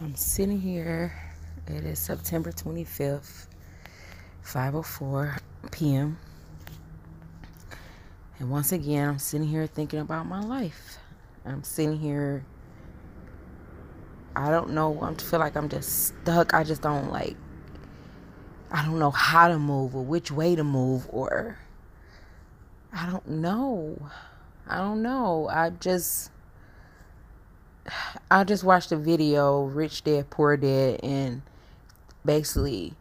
I'm sitting here. It is September 25th, 5:04 p.m. And once again, I'm sitting here thinking about my life. I'm sitting here I don't know. I feel like I'm just stuck. I just don't like I don't know how to move or which way to move or I don't know. I don't know. I just I just watched a video, Rich Dad Poor Dad, and basically,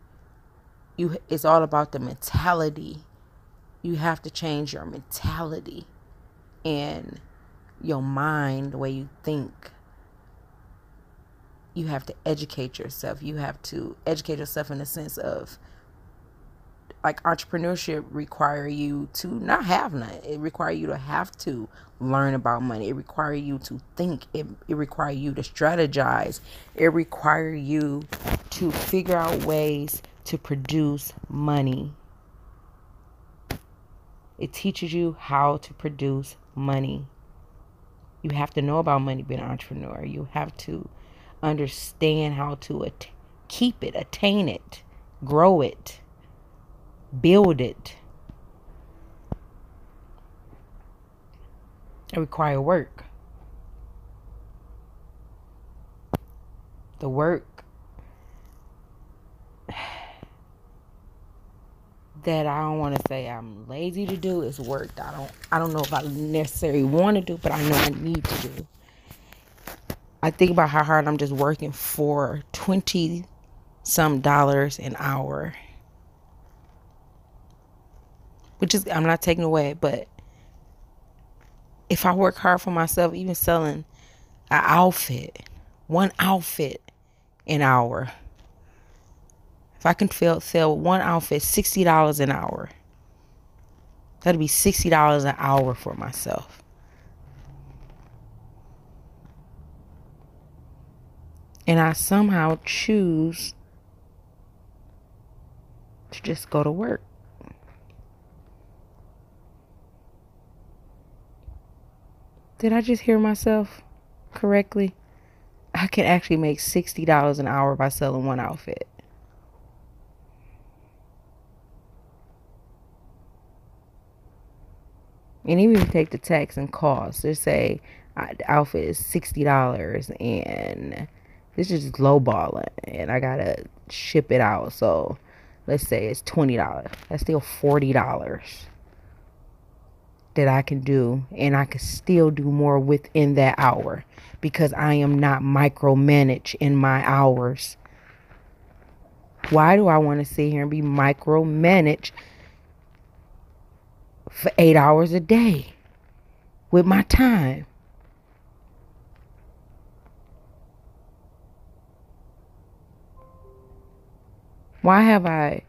you it's all about the mentality. You have to change your mentality and your mind, the way you think. You have to educate yourself. You have to educate yourself in the sense of like entrepreneurship require you to not have none. It require you to have to learn about money. It require you to think. It, it require you to strategize. It require you to figure out ways to produce money. It teaches you how to produce money. You have to know about money being an entrepreneur. You have to understand how to at- keep it, attain it, grow it build it. It require work. The work that I don't want to say I'm lazy to do is work. I don't I don't know if I necessarily want to do, but I know I need to do. I think about how hard I'm just working for 20 some dollars an hour which is I'm not taking away, but if I work hard for myself, even selling an outfit, one outfit an hour, if I can sell, sell one outfit sixty dollars an hour, that'd be sixty dollars an hour for myself. And I somehow choose to just go to work. Did I just hear myself correctly? I can actually make $60 an hour by selling one outfit. And even if you take the tax and cost, let's say uh, the outfit is $60 and this is low balling and I gotta ship it out. So let's say it's $20. That's still $40 that I can do and I can still do more within that hour because I am not micromanaged in my hours. Why do I want to sit here and be micromanaged for eight hours a day with my time? Why have I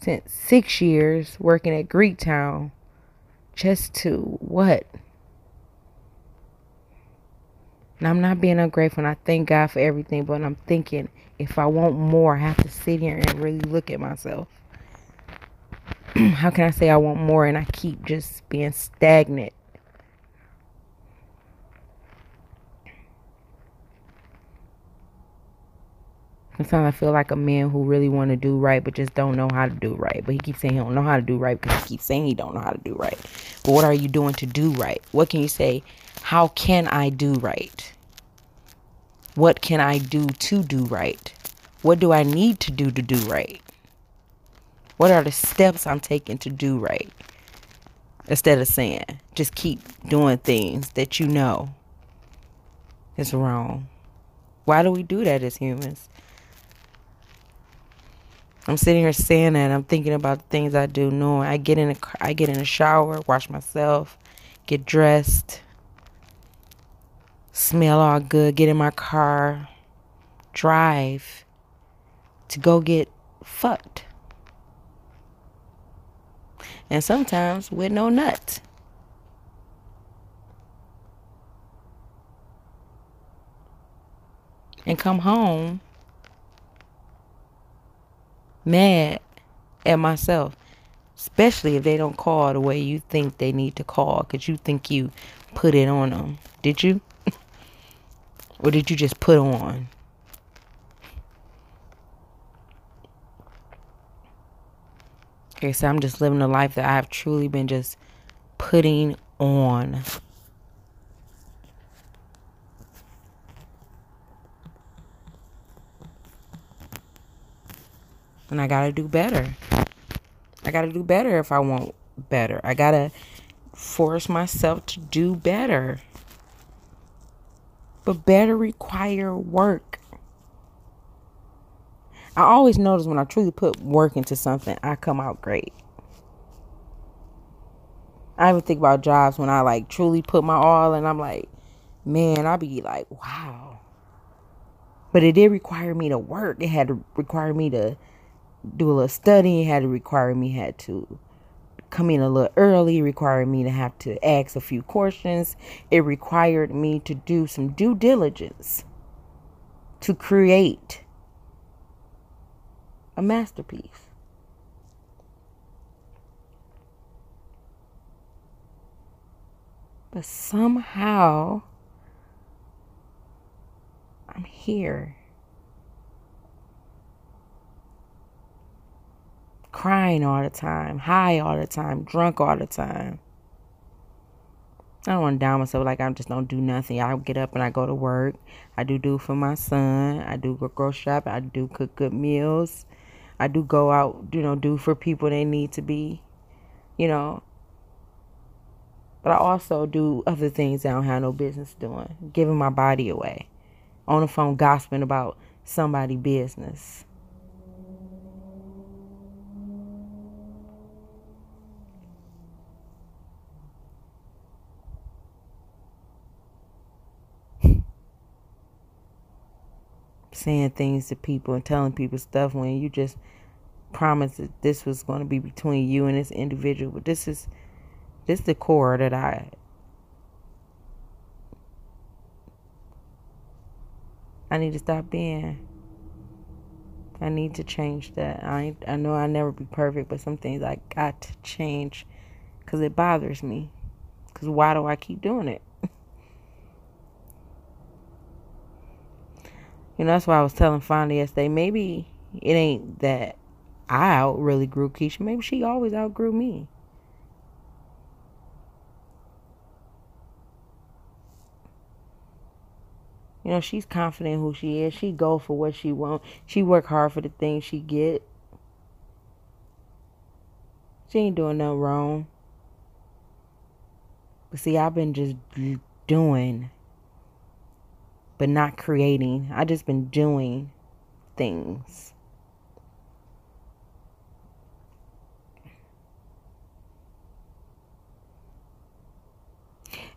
spent six years working at Greektown just to what? I'm not being ungrateful and I thank God for everything, but I'm thinking if I want more, I have to sit here and really look at myself. How can I say I want more and I keep just being stagnant? Sometimes I feel like a man who really want to do right, but just don't know how to do right. But he keeps saying he don't know how to do right because he keeps saying he don't know how to do right. But what are you doing to do right? What can you say? How can I do right? What can I do to do right? What do I need to do to do right? What are the steps I'm taking to do right? Instead of saying, just keep doing things that you know is wrong. Why do we do that as humans? I'm sitting here saying that I'm thinking about the things I do, knowing I get in a I get in a shower, wash myself, get dressed, smell all good, get in my car, drive to go get fucked. And sometimes with no nut. And come home mad at myself, especially if they don't call the way you think they need to call because you think you put it on them. Did you? Or did you just put on? Okay, so I'm just living a life that I have truly been just putting on. And I gotta do better. I gotta do better if I want better. I gotta force myself to do better. But better require work. I always notice when I truly put work into something, I come out great. I even think about jobs when I like truly put my all and I'm like, man, I'd be like, wow. But it did require me to work. It had to require me to do a little studying. Had to require me had to come in a little early. Required me to have to ask a few questions. It required me to do some due diligence to create a masterpiece. But somehow I'm here. Crying all the time, high all the time, drunk all the time. I don't want to down myself like I just don't do nothing. I get up and I go to work. I do do for my son. I do go grocery shop. I do cook good meals. I do go out, you know, do for people they need to be, you know. But I also do other things I don't have no business doing, giving my body away, on the phone gossiping about somebody' business. Saying things to people and telling people stuff when you just promised that this was going to be between you and this individual. But this is this is the core that I I need to stop being. I need to change that. I I know I'll never be perfect, but some things I got to change because it bothers me. Because why do I keep doing it? You know, that's why I was telling Fonda yesterday. Maybe it ain't that I out really grew Keisha. Maybe she always outgrew me. You know, she's confident who she is. She go for what she want. She work hard for the things she get. She ain't doing nothing wrong. But see, I've been just doing but not creating. I just been doing things.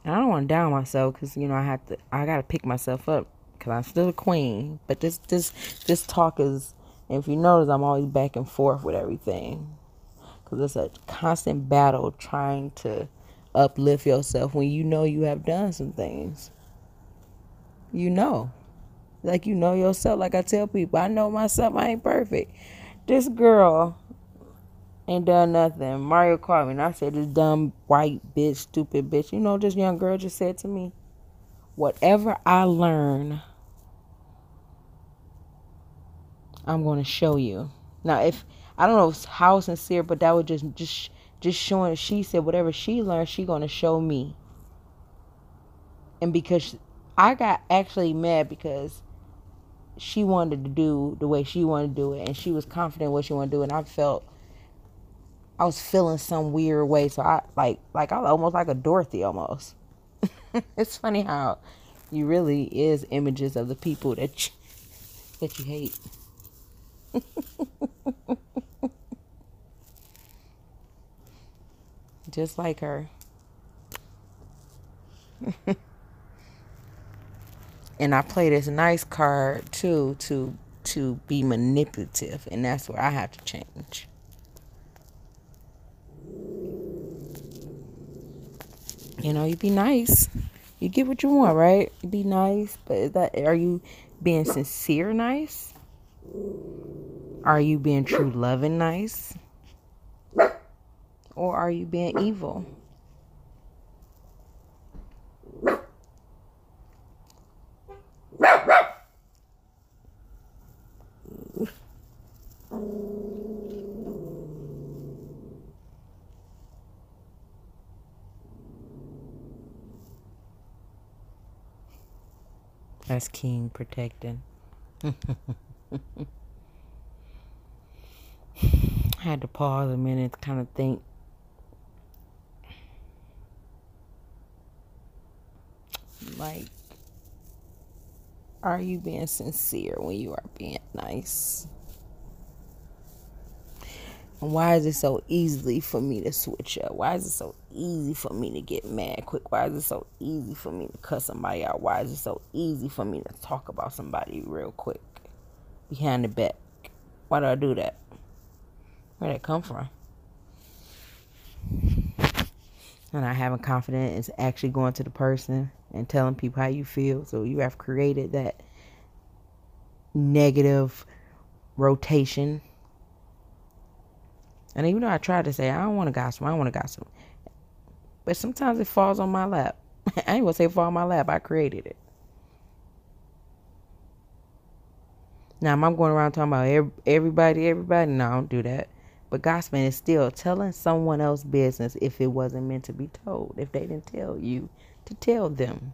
And I don't want to down myself because you know I have to. I gotta pick myself up because I'm still a queen. But this this this talk is. If you notice, I'm always back and forth with everything because it's a constant battle trying to uplift yourself when you know you have done some things you know. Like you know yourself. Like I tell people, I know myself. I ain't perfect. This girl ain't done nothing. Mario called me and I said, this dumb white bitch, stupid bitch. You know, this young girl just said to me, whatever I learn, I'm going to show you. Now, if I don't know how sincere, but that was just just just showing. She said whatever she learned, she going to show me. And because I got actually mad because she wanted to do the way she wanted to do it and she was confident what she wanted to do and I felt I was feeling some weird way so I like like I was almost like a Dorothy almost. it's funny how you really is images of the people that you, that you hate. Just like her. and I play this nice card too to to be manipulative, and that's where I have to change. You know, you be nice. You get what you want, right? You be nice, but is that are you being sincere nice? Are you being true loving nice? Or are you being evil? That's King protecting. I had to pause a minute to kind of think. Like, are you being sincere when you are being nice? Why is it so easily for me to switch up? Why is it so easy for me to get mad quick? Why is it so easy for me to cuss somebody out? Why is it so easy for me to talk about somebody real quick behind the back? Why do I do that? Where did that come from? And I having confidence is actually going to the person and telling people how you feel. So you have created that negative rotation and even though I tried to say, I don't want to gossip, I don't want to gossip. But sometimes it falls on my lap. I ain't gonna say fall on my lap, I created it. Now, I'm going around talking about everybody, everybody? No, I don't do that. But gossiping is still telling someone else business if it wasn't meant to be told, if they didn't tell you to tell them.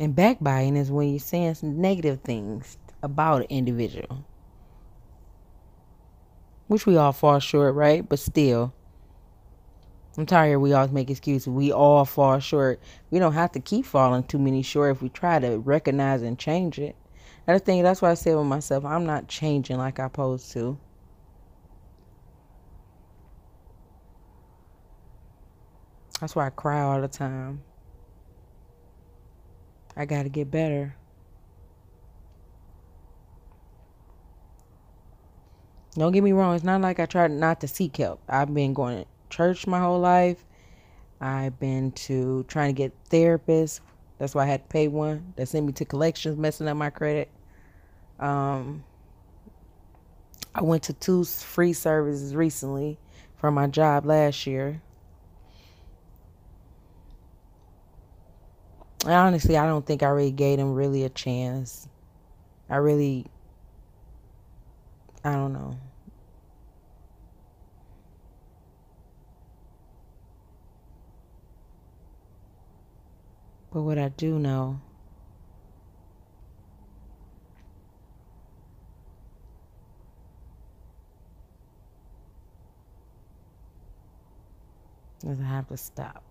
And backbiting is when you're saying some negative things about an individual. Which we all fall short, right? But still. I'm tired we always make excuses. We all fall short. We don't have to keep falling too many short if we try to recognize and change it. Another thing, that's why I said with myself, I'm not changing like I supposed to. That's why I cry all the time. I got to get better. Don't get me wrong, it's not like I tried not to seek help. I've been going to church my whole life. I've been to trying to get therapists. That's why I had to pay one. That sent me to collections, messing up my credit. Um, I went to two free services recently for my job last year. Honestly, I don't think I really gave him really a chance. I really, I don't know. But what I do know is I have to stop.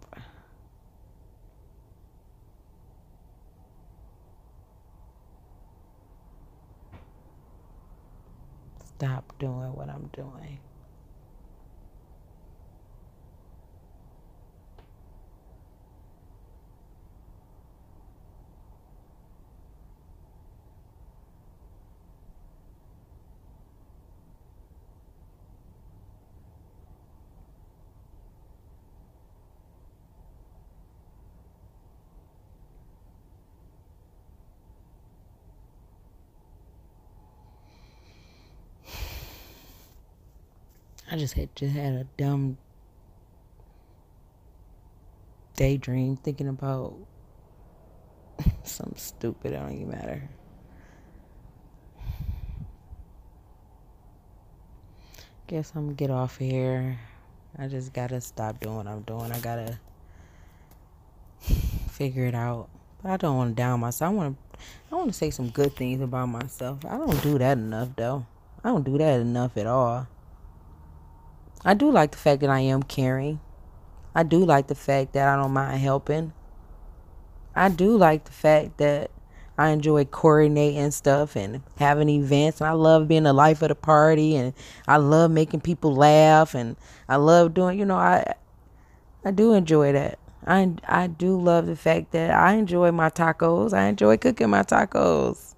Stop doing what I'm doing. I just had just had a dumb daydream thinking about something stupid. It don't even matter. Guess I'm gonna get off here. I just gotta stop doing what I'm doing. I gotta figure it out. But I don't want to down myself. I want to. I want to say some good things about myself. I don't do that enough, though. I don't do that enough at all. I do like the fact that I am caring. I do like the fact that I don't mind helping. I do like the fact that I enjoy coordinating stuff and having events. And I love being the life of the party and I love making people laugh and I love doing, you know, I I do enjoy that. I I do love the fact that I enjoy my tacos. I enjoy cooking my tacos.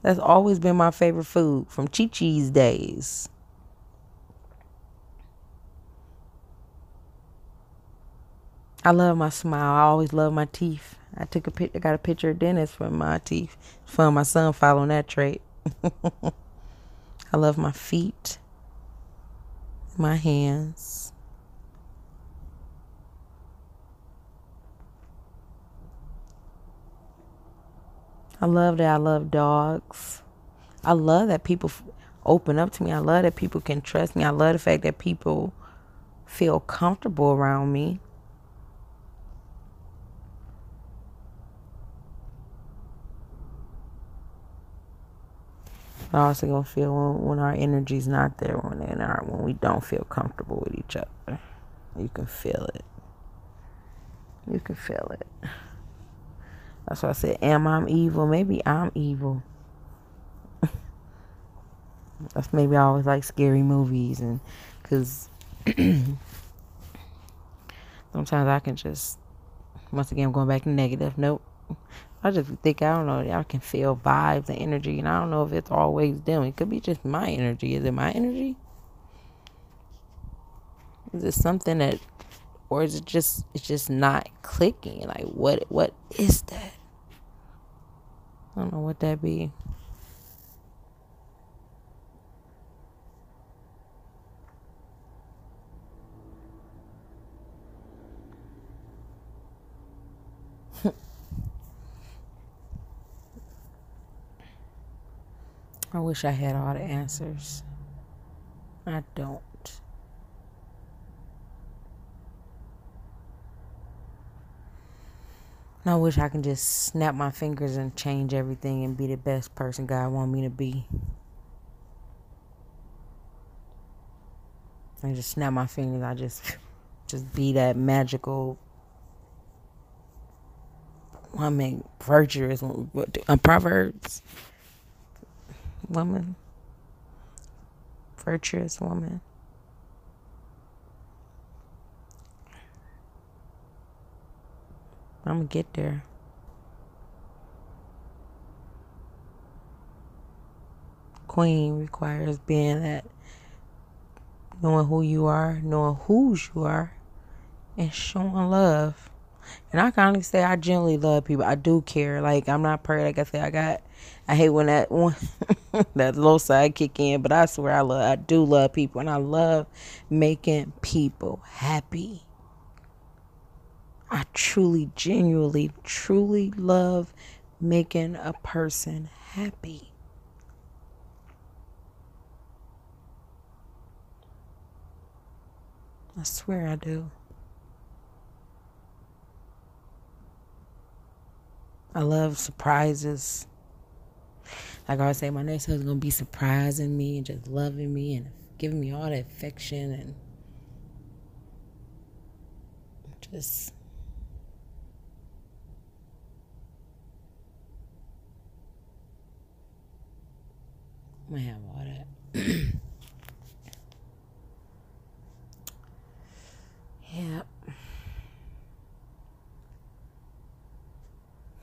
That's always been my favorite food from Chi Chi's days. I love my smile. I always love my teeth. I took a pic. I got a picture of Dennis for my teeth. Fun. My son following that trait. I love my feet. my hands. I love that I love dogs. I love that people open up to me. I love that people can trust me. I love the fact that people feel comfortable around me. I also gonna feel when, when our energy's not there, when when we don't feel comfortable with each other. You can feel it. You can feel it. That's why I said, Am I evil? Maybe I'm evil. That's maybe I always like scary movies and because sometimes I can just once again I'm going back to negative. Nope. I just think I don't know. I can feel vibes and energy, and I don't know if it's always them. It could be just my energy. Is it my energy? Is it something that, or is it just it's just not clicking? Like what what is that? I don't know what that be. I wish I had all the answers. I don't. I wish I can just snap my fingers and change everything and be the best person God want me to be. I just snap my fingers. I just, just be that magical woman, virtuous, uh, Proverbs woman, virtuous woman. I'm gonna get there. Queen requires being that knowing who you are, knowing whose you are, and showing love. And I can honestly say I genuinely love people. I do care. Like I'm not perfect. Like I said, I got. I hate when that one that low side kick in, but I swear I love. I do love people, and I love making people happy. I truly, genuinely, truly love making a person happy. I swear I do. I love surprises. Like I always say, my next husband's gonna be surprising me and just loving me and giving me all that affection and just I'm gonna have all that. yep.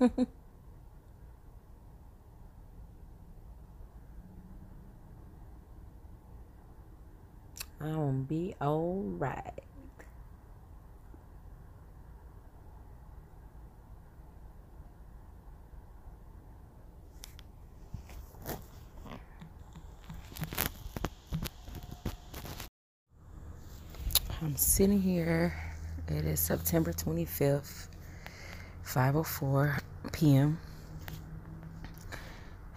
I'm be alright. I'm sitting here. It is September 25th, 5:04 p.m.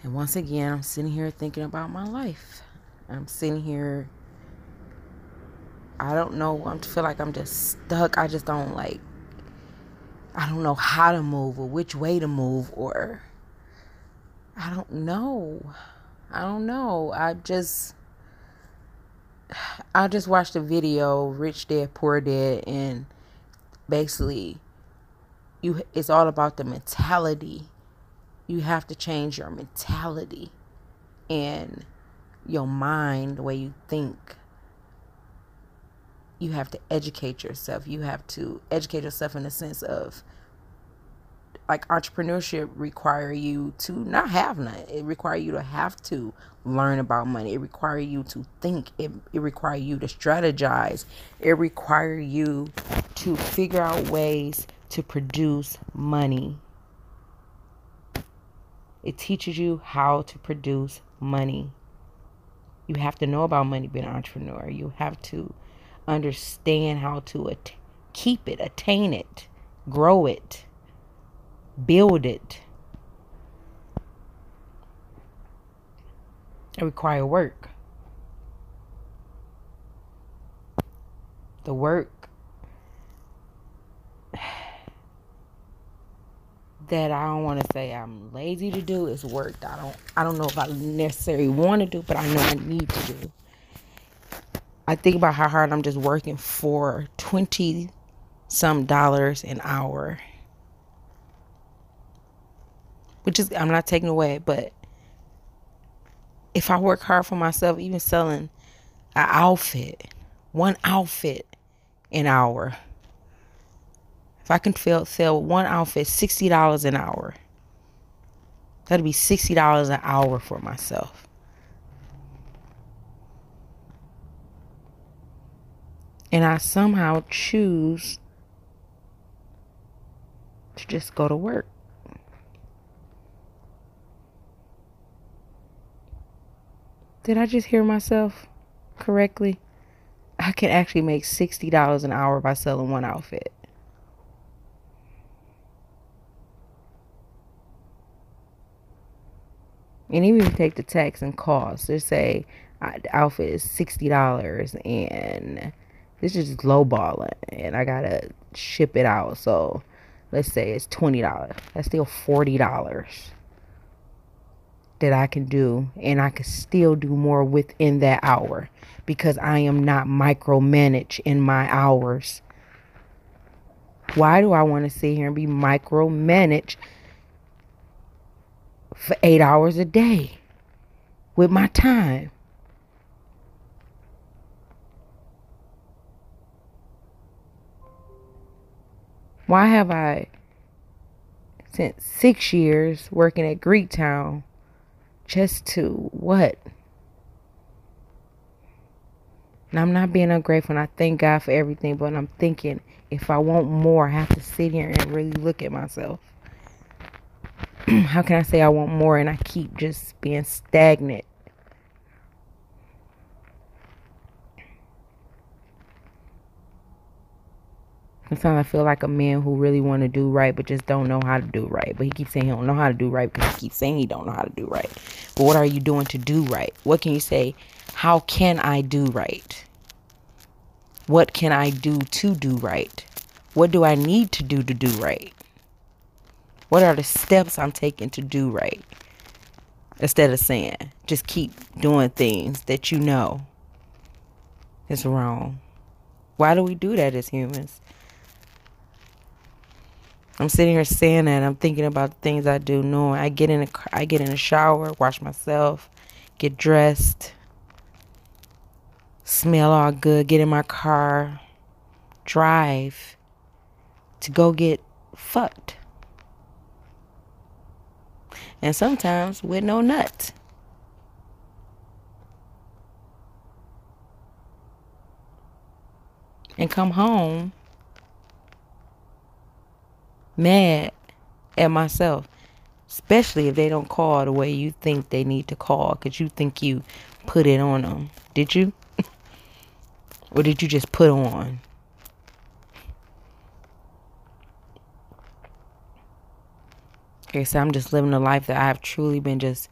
And once again, I'm sitting here thinking about my life. I'm sitting here. I don't know. I feel like I'm just stuck. I just don't like. I don't know how to move or which way to move or. I don't know. I don't know. I just. I just watched a video, Rich Dad Poor Dad, and basically you it's all about the mentality. You have to change your mentality and your mind the way you think. You have to educate yourself. You have to educate yourself in the sense of like entrepreneurship require you to not have none. It require you to have to learn about money. It require you to think. It, it require you to strategize. It require you to figure out ways to produce money. It teaches you how to produce money. You have to know about money being an entrepreneur. You have to understand how to keep it, attain it, grow it, build it. It requires work. The work that I don't want to say I'm lazy to do is work. I don't I don't know if I necessarily want to do, but I know I need to do. I think about how hard I'm just working for 20 some dollars an hour. Which is I'm not taking away, but if I work hard for myself, even selling an outfit, one outfit an hour. If I can sell, sell one outfit $60 an hour, that'd be $60 an hour for myself. And I somehow choose to just go to work. Did I just hear myself correctly? I can actually make $60 an hour by selling one outfit. And even if you take the tax and cost, they say the outfit is sixty dollars, and this is lowballing, and I gotta ship it out. So let's say it's twenty dollars. That's still forty dollars that I can do, and I can still do more within that hour because I am not micromanaged in my hours. Why do I want to sit here and be micromanaged for eight hours a day with my time? Why have I spent six years working at Greektown just to what? And I'm not being ungrateful and I thank God for everything, but I'm thinking if I want more, I have to sit here and really look at myself. How can I say I want more and I keep just being stagnant? Sometimes I feel like a man who really want to do right, but just don't know how to do right. But he keeps saying he don't know how to do right because he keeps saying he don't know how to do right. But what are you doing to do right? What can you say? How can I do right? What can I do to do right? What do I need to do to do right? What are the steps I'm taking to do right? Instead of saying, just keep doing things that you know is wrong. Why do we do that as humans? I'm sitting here saying that I'm thinking about the things I do, knowing I get in a I get in a shower, wash myself, get dressed, smell all good, get in my car, drive to go get fucked. And sometimes with no nuts. And come home mad at myself, especially if they don't call the way you think they need to call because you think you put it on them. Did you? or did you just put on? Okay, so I'm just living a life that I have truly been just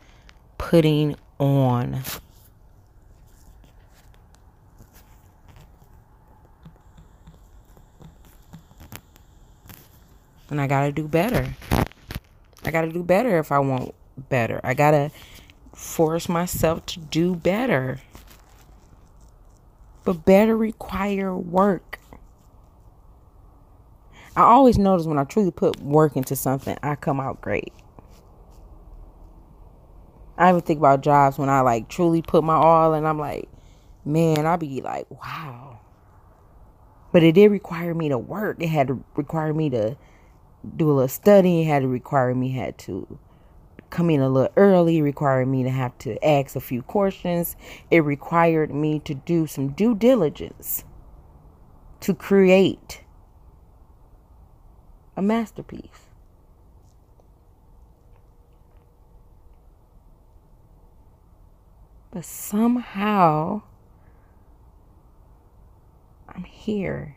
putting on. And I gotta do better. I gotta do better if I want better. I gotta force myself to do better. But better require work. I always notice when I truly put work into something, I come out great. I even think about jobs when I like truly put my all and I'm like, man, I'll be like, wow. But it did require me to work. It had to require me to do a little studying, it had to require me had to come in a little early, required me to have to ask a few questions. It required me to do some due diligence to create a masterpiece. But somehow, I'm here.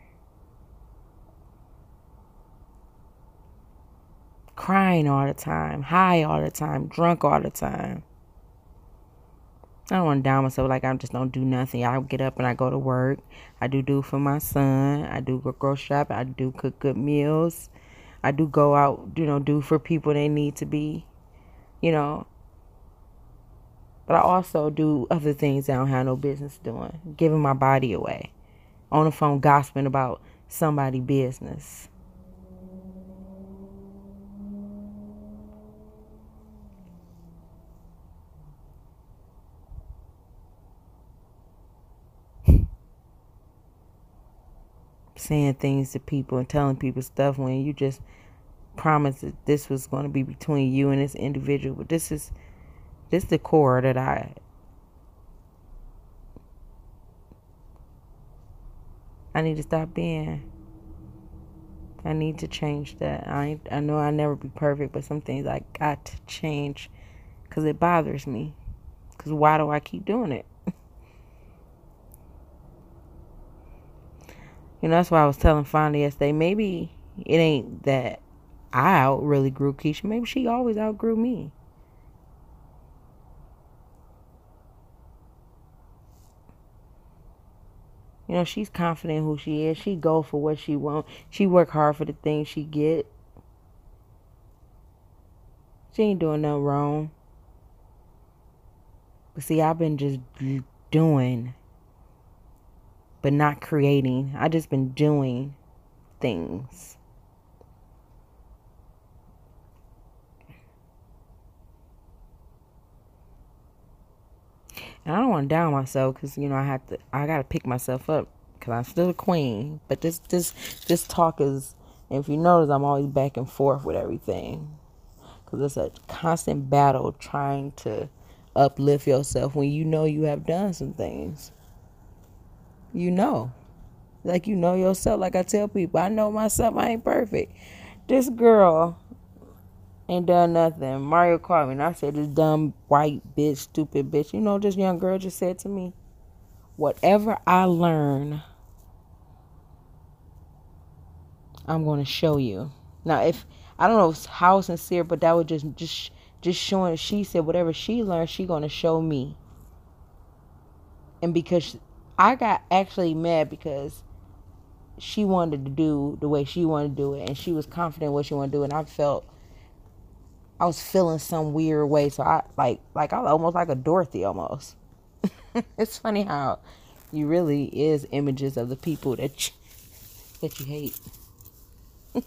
Crying all the time, high all the time, drunk all the time. I don't want to down myself like I just don't do nothing. I get up and I go to work. I do do for my son. I do go grocery shop. I do cook good meals. I do go out, you know, do for people they need to be, you know. But I also do other things I don't have no business doing. Giving my body away. On the phone gossiping about somebody' business. Saying things to people and telling people stuff when you just promised that this was going to be between you and this individual. But this is this is the core that I I need to stop being. I need to change that. I I know I'll never be perfect, but some things I got to change because it bothers me. Because why do I keep doing it? You know, that's why I was telling Fonda yesterday. Maybe it ain't that I out really grew Keisha. Maybe she always outgrew me. You know, she's confident who she is. She go for what she want. She work hard for the things she get. She ain't doing no wrong. But see, I've been just doing but not creating. I just been doing things. And I don't want to down myself because you know I have to. I gotta pick myself up because I'm still a queen. But this this this talk is. If you notice, I'm always back and forth with everything because it's a constant battle trying to uplift yourself when you know you have done some things you know. Like you know yourself. Like I tell people, I know myself. I ain't perfect. This girl ain't done nothing. Mario called me and I said, this dumb white bitch, stupid bitch. You know, this young girl just said to me, whatever I learn, I'm going to show you. Now, if I don't know how sincere, but that was just just just showing. She said whatever she learned, she going to show me. And because I got actually mad because she wanted to do the way she wanted to do it and she was confident what she wanted to do and I felt I was feeling some weird way so I like like I was almost like a Dorothy almost. it's funny how you really is images of the people that you, that you hate.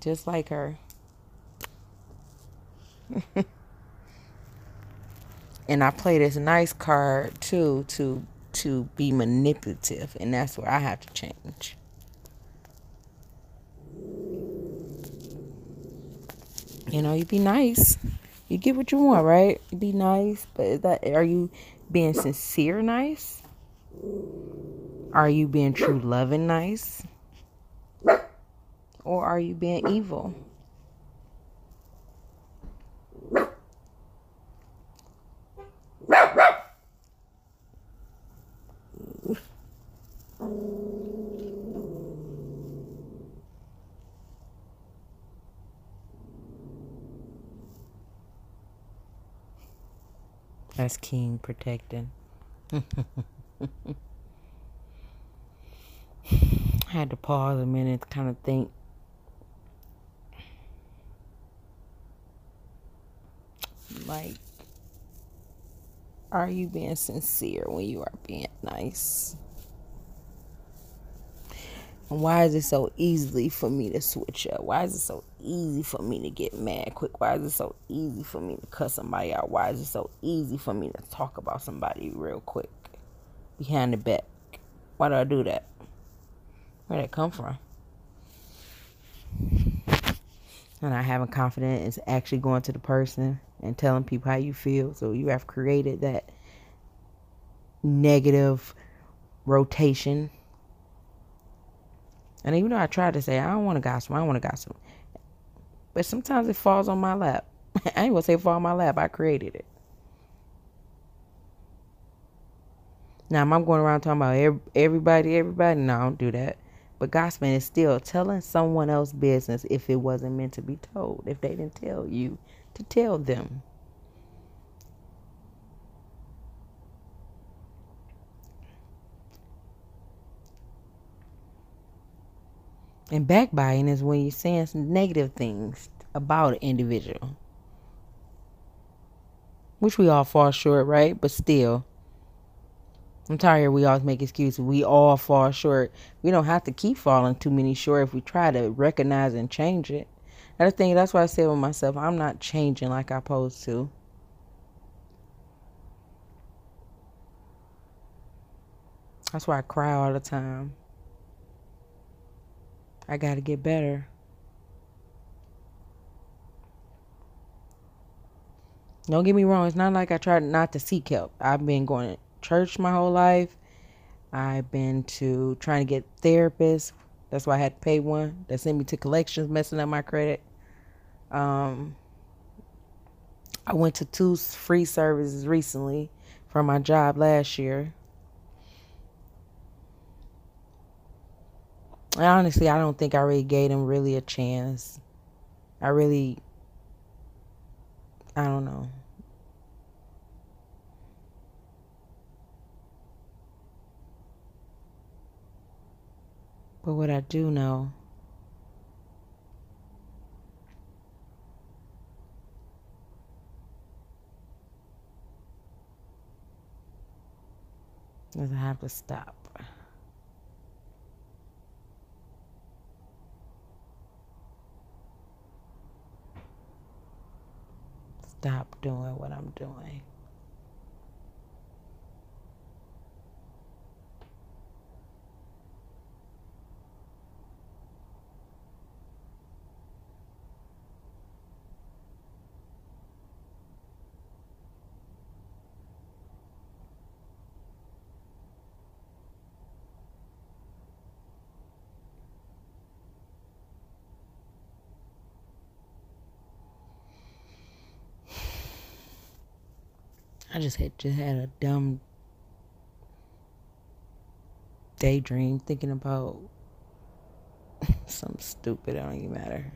Just like her. and I play this nice card too to to be manipulative, and that's where I have to change. You know, you be nice. You get what you want, right? You be nice, but is that are you being sincere nice? Are you being true loving nice? Or are you being evil? That's King protecting. I had to pause a minute to kind of think. Like, are you being sincere when you are being nice? And why is it so easily for me to switch up? Why is it so easy for me to get mad quick? Why is it so easy for me to cuss somebody out? Why is it so easy for me to talk about somebody real quick behind the back? Why do I do that? Where'd that come from? And I having confidence is actually going to the person and telling people how you feel. So you have created that negative rotation and even though I try to say, I don't want to gossip, I don't want to gossip. But sometimes it falls on my lap. I ain't gonna say fall on my lap. I created it. Now, I'm going around talking about everybody, everybody? No, I don't do that. But gossiping is still telling someone else business if it wasn't meant to be told, if they didn't tell you to tell them. And backbiting is when you're saying some negative things about an individual. Which we all fall short, right? But still. I'm tired we always make excuses. We all fall short. We don't have to keep falling too many short if we try to recognize and change it. Another thing, that's why I said with myself, I'm not changing like I supposed to. That's why I cry all the time. I got to get better. Don't get me wrong, it's not like I tried not to seek help. I've been going church my whole life. I've been to trying to get therapists. That's why I had to pay one that sent me to collections, messing up my credit. Um, I went to two free services recently for my job last year. And honestly, I don't think I really gave them really a chance. I really, I don't know. But what I do know is I have to stop. stop doing what I'm doing. I just had just had a dumb daydream thinking about something stupid. I don't even matter.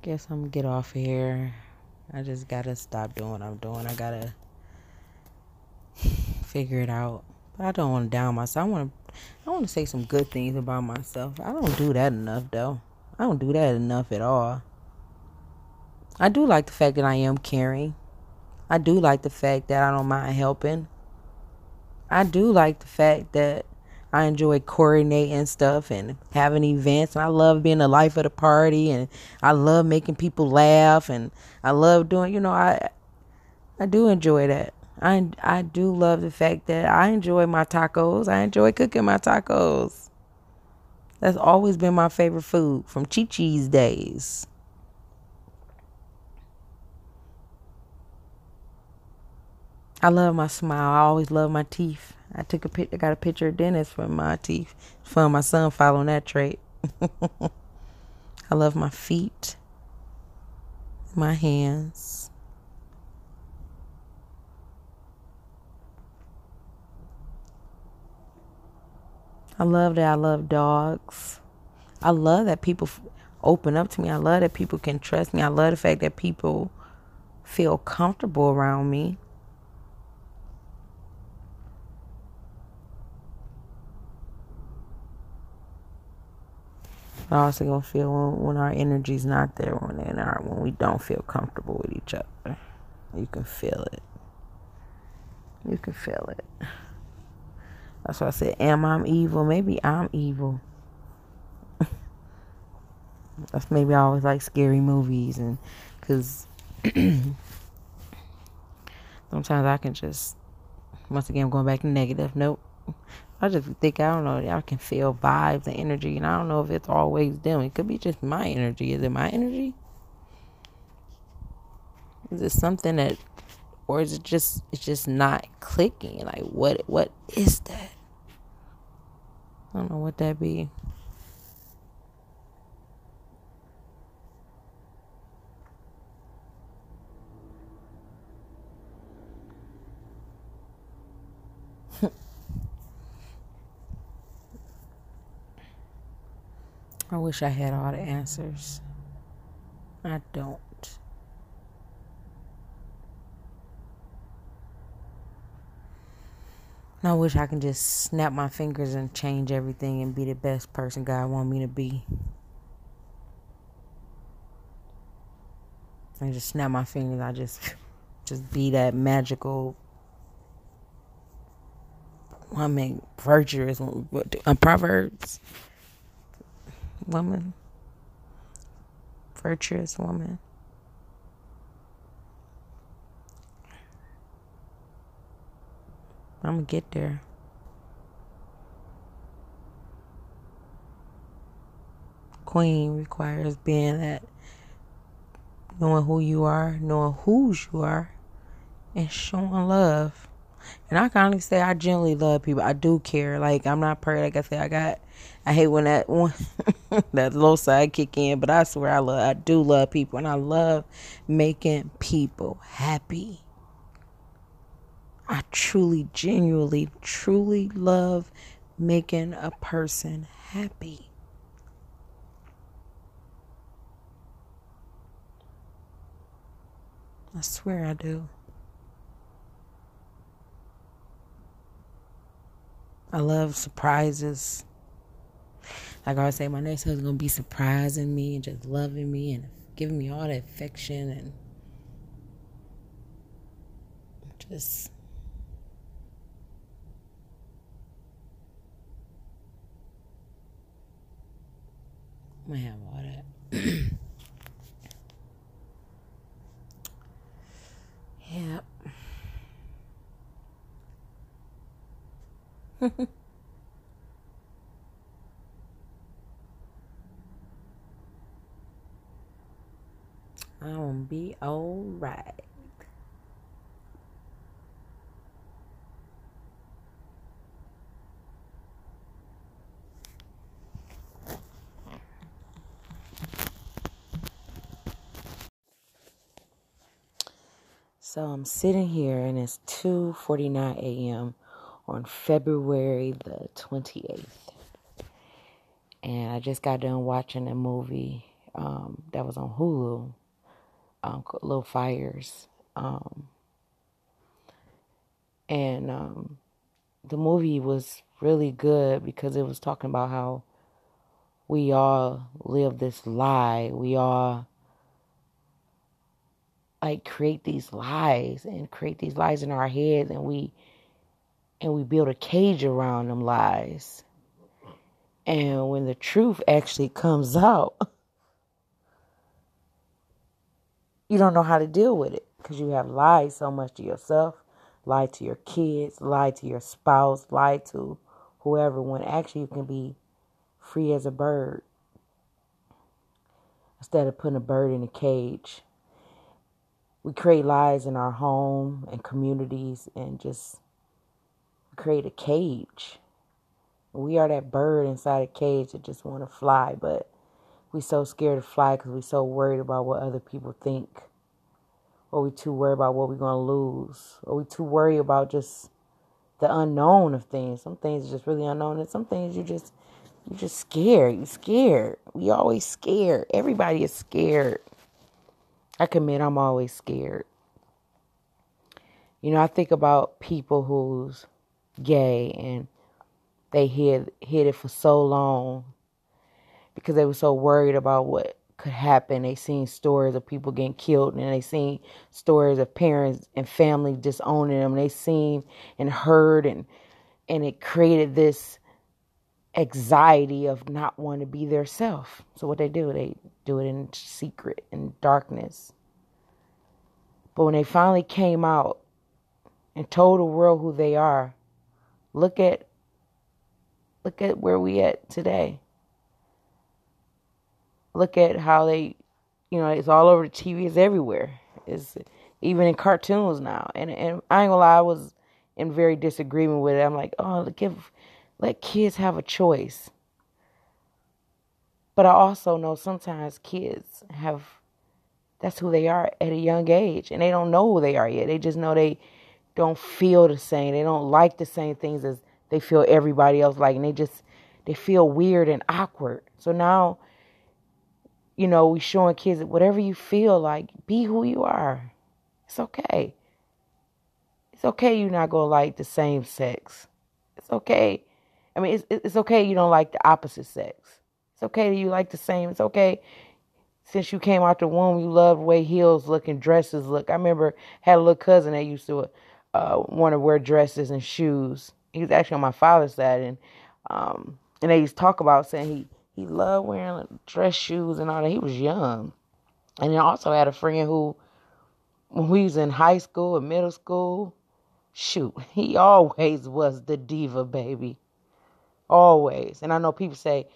Guess I'm gonna get off of here. I just gotta stop doing what I'm doing. I gotta figure it out. But I don't want to down myself. I want to. I want to say some good things about myself. I don't do that enough, though. I don't do that enough at all. I do like the fact that I am caring. I do like the fact that I don't mind helping. I do like the fact that I enjoy coordinating stuff and having events. And I love being the life of the party and I love making people laugh and I love doing, you know, I I do enjoy that. I I do love the fact that I enjoy my tacos. I enjoy cooking my tacos. That's always been my favorite food from Chi Chi's days. I love my smile. I always love my teeth. I took a pic. I got a picture of Dennis from my teeth. Fun. My son following that trait. I love my feet, my hands. I love that I love dogs. I love that people open up to me. I love that people can trust me. I love the fact that people feel comfortable around me. I also gonna feel when, when our energy's not there, when they are when we don't feel comfortable with each other. You can feel it. You can feel it. That's why I said, "Am I evil? Maybe I'm evil." That's maybe I always like scary movies, and because sometimes I can just once again I'm going back to negative. Nope. I just think I don't know. Y'all can feel vibes and energy, and I don't know if it's always them. It could be just my energy. Is it my energy? Is it something that, or is it just it's just not clicking? Like what what is that? I don't know what that be. I wish I had all the answers. I don't. I wish I can just snap my fingers and change everything and be the best person God want me to be. I just snap my fingers. I just, just be that magical woman, virtuous, uh, Proverbs woman, virtuous woman. I'm gonna get there. Queen requires being that knowing who you are, knowing whose you are, and showing love. And I can honestly say I genuinely love people. I do care. Like I'm not perfect. Like I said, I got. I hate when that one that low side kick in, but I swear I love. I do love people, and I love making people happy. I truly, genuinely, truly love making a person happy. I swear I do. I love surprises. Like I always say, my next husband's gonna be surprising me and just loving me and giving me all that affection and just I'm gonna have all that. yep. I'm gonna be alright. So I'm sitting here and it's 2:49 a.m. on February the 28th. And I just got done watching a movie um, that was on Hulu, um, Little Fires. Um, and um, the movie was really good because it was talking about how we all live this lie. We all like create these lies and create these lies in our heads and we and we build a cage around them lies. And when the truth actually comes out, you don't know how to deal with it because you have lied so much to yourself, lied to your kids, lied to your spouse, lied to whoever, when actually you can be free as a bird instead of putting a bird in a cage we create lies in our home and communities and just create a cage. We are that bird inside a cage that just want to fly, but we so scared to fly because we so worried about what other people think. Or we too worried about what we're to lose. Or we too worried about just the unknown of things. Some things are just really unknown and some things you just you just scared. You scared. We always scared. Everybody is scared. I commit I'm always scared. You know, I think about people who's gay and they hid hid it for so long because they were so worried about what could happen. They seen stories of people getting killed and they seen stories of parents and family disowning them. They seen and heard and and it created this anxiety of not wanting to be their self. So what they do, they do it in secret, in darkness. But when they finally came out and told the world who they are, look at look at where we at today. Look at how they you know, it's all over the TV, it's everywhere. It's even in cartoons now. And and I ain't gonna lie, I was in very disagreement with it. I'm like, oh, give let kids have a choice. But I also know sometimes kids have that's who they are at a young age and they don't know who they are yet. They just know they don't feel the same. They don't like the same things as they feel everybody else like and they just they feel weird and awkward. So now, you know, we showing kids that whatever you feel like, be who you are. It's okay. It's okay you're not gonna like the same sex. It's okay. I mean, it's it's okay you don't like the opposite sex. It's okay that you like the same. It's okay since you came out the womb, you love the way heels look and dresses look. I remember had a little cousin that used to uh, want to wear dresses and shoes. He was actually on my father's side, and um, and they used to talk about saying he he loved wearing dress shoes and all that. He was young, and I also had a friend who, when we was in high school and middle school, shoot, he always was the diva baby, always. And I know people say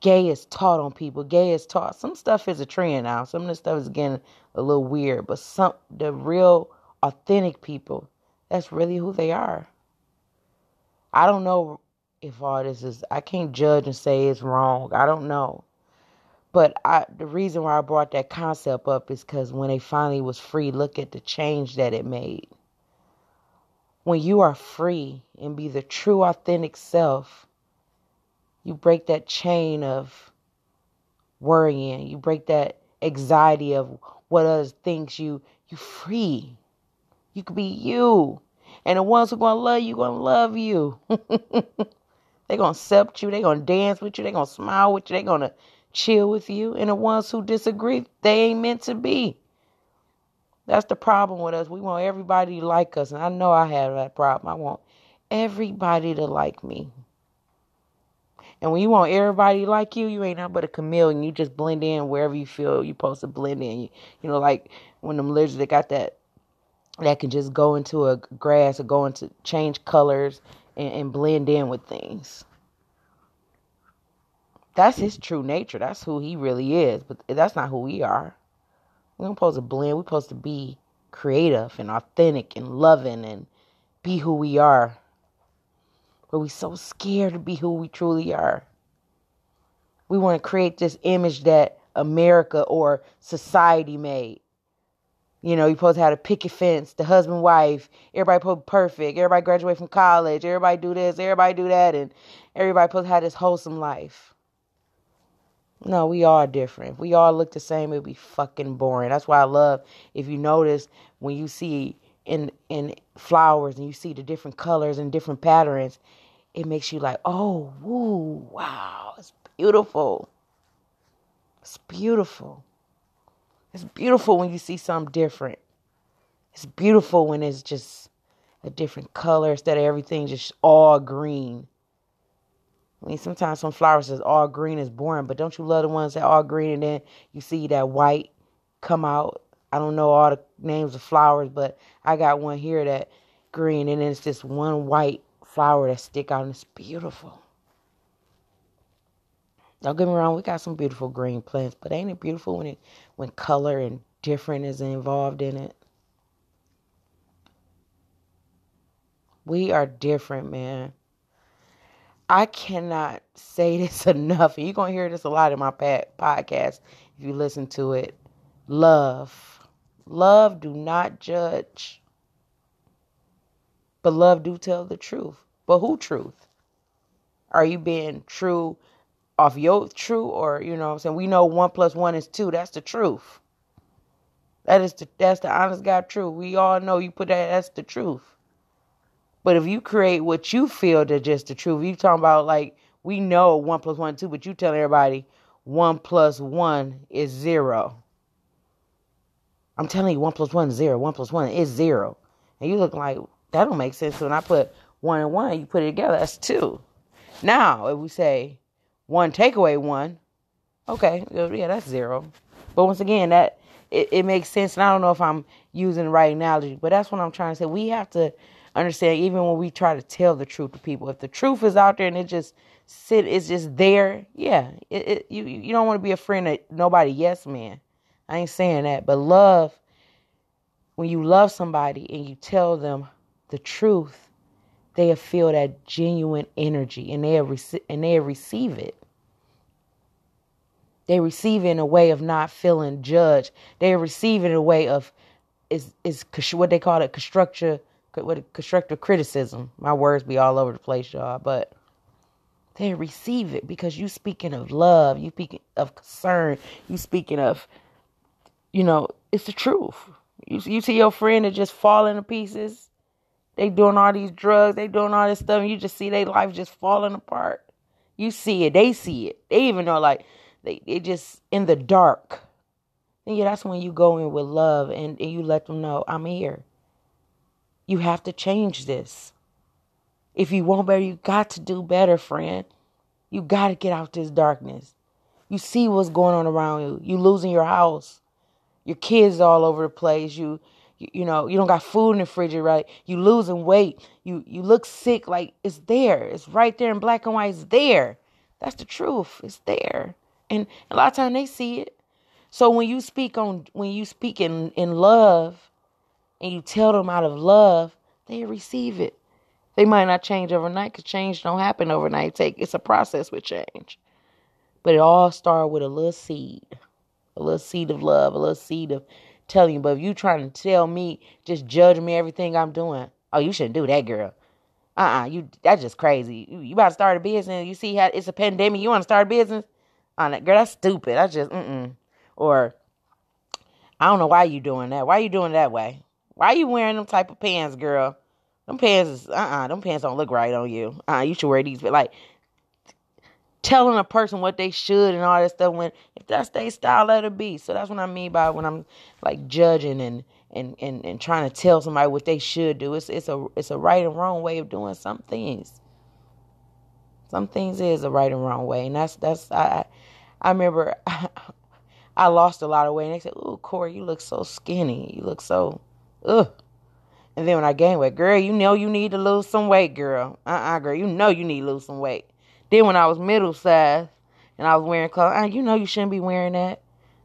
gay is taught on people. Gay is taught. Some stuff is a trend now. Some of the stuff is getting a little weird, but some the real authentic people, that's really who they are. I don't know if all this is I can't judge and say it's wrong. I don't know. But I the reason why I brought that concept up is because when they finally was free, look at the change that it made. When you are free and be the true authentic self, you break that chain of worrying. You break that anxiety of what others thinks you you free. You could be you. And the ones who are gonna love you gonna love you. they gonna accept you, they gonna dance with you, they gonna smile with you, they gonna chill with you. And the ones who disagree, they ain't meant to be. That's the problem with us. We want everybody to like us. And I know I have that problem. I want everybody to like me. And when you want everybody like you, you ain't nothing but a chameleon. You just blend in wherever you feel you're supposed to blend in. You, you know, like when them lizards they got that that can just go into a grass or go into change colors and, and blend in with things. That's his true nature. That's who he really is. But that's not who we are. We're not supposed to blend. We're supposed to be creative and authentic and loving and be who we are. But we're so scared to be who we truly are. We want to create this image that America or society made. You know, you're supposed to have a picket fence, the husband, wife, everybody supposed perfect, everybody graduate from college, everybody do this, everybody do that, and everybody supposed to have this wholesome life. No, we are different. If we all look the same, it'd be fucking boring. That's why I love if you notice when you see in in flowers and you see the different colors and different patterns, it makes you like, oh, woo, wow, it's beautiful. It's beautiful. It's beautiful when you see something different. It's beautiful when it's just a different color instead of everything just all green. I mean, sometimes some flowers is all green is boring, but don't you love the ones that all green and then you see that white come out? I don't know all the names of flowers, but I got one here that green and then it's just one white flower that stick out and it's beautiful. Don't get me wrong, we got some beautiful green plants, but ain't it beautiful when it when color and different is involved in it? We are different, man. I cannot say this enough. You're going to hear this a lot in my podcast if you listen to it. Love. Love do not judge. But love do tell the truth. But who truth? Are you being true off your true or you know I'm saying? We know one plus one is two. That's the truth. That is the that's the honest God truth. We all know you put that that's the truth. But if you create what you feel to just the truth, you talking about like we know one plus one two, but you tell everybody one plus one is zero. I'm telling you, one plus one is zero. One plus one is zero. And you look like that don't make sense. So when I put one and one, you put it together, that's two. Now, if we say one takeaway one, okay, yeah, that's zero. But once again, that it, it makes sense. And I don't know if I'm using the right analogy, but that's what I'm trying to say. We have to understand, even when we try to tell the truth to people, if the truth is out there and it just sit, it's just there. Yeah, it, it, you you don't want to be a friend of nobody. Yes, man. I ain't saying that, but love. When you love somebody and you tell them the truth, they feel that genuine energy and they rec- and they receive it. They receive it in a way of not feeling judged. They receive it in a way of is is what they call it constructive what constructive criticism. My words be all over the place, y'all, but they receive it because you speaking of love, you speaking of concern, you speaking of, you know, it's the truth. You you see your friend that just falling to pieces. They doing all these drugs, they doing all this stuff, and you just see their life just falling apart. You see it, they see it. They even know like they they just in the dark. And yeah, that's when you go in with love and, and you let them know, I'm here. You have to change this. If you want better, you got to do better, friend. You got to get out this darkness. You see what's going on around you. You losing your house. Your kids all over the place. You, you, you know, you don't got food in the fridge, right? You losing weight. You you look sick. Like it's there. It's right there in black and white. It's there. That's the truth. It's there. And a lot of times they see it. So when you speak on when you speak in, in love and you tell them out of love, they receive it. They might not change overnight because change don't happen overnight. Take it's a process with change. But it all started with a little seed. A little seed of love, a little seed of telling you. But if you trying to tell me, just judge me everything I'm doing, oh, you shouldn't do that, girl. Uh-uh, you that's just crazy. You, you about to start a business, you see how it's a pandemic, you want to start a business? On that girl, that's stupid. I just mm-mm. Or I don't know why you doing that. Why you doing that way? Why you wearing them type of pants, girl? Them pants is uh uh-uh, uh them pants don't look right on you. Uh you should wear these but like telling a person what they should and all that stuff when if that's their style let it be. So that's what I mean by when I'm like judging and and, and, and trying to tell somebody what they should do. It's it's a it's a right and wrong way of doing some things. Some things is a right and wrong way. And that's that's I I remember I lost a lot of weight and they said, Ooh, Corey, you look so skinny. You look so ugh. And then when I gained weight, girl, you know you need to lose some weight, girl. Uh uh-uh, uh girl, you know you need to lose some weight. Then when I was middle size and I was wearing clothes, uh, you know you shouldn't be wearing that.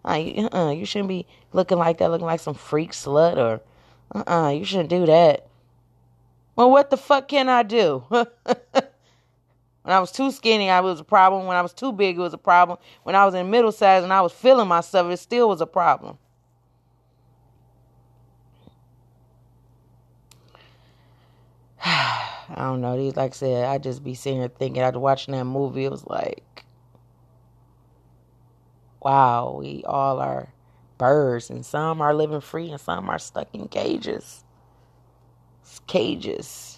You, uh, you shouldn't be looking like that, looking like some freak slut or uh uh you shouldn't do that. Well, what the fuck can I do? when I was too skinny, I was a problem. When I was too big, it was a problem. When I was in middle size and I was feeling myself, it still was a problem. I don't know. These, like I said, I just be sitting here thinking after watching that movie, it was like, wow, we all are birds, and some are living free, and some are stuck in cages. Cages.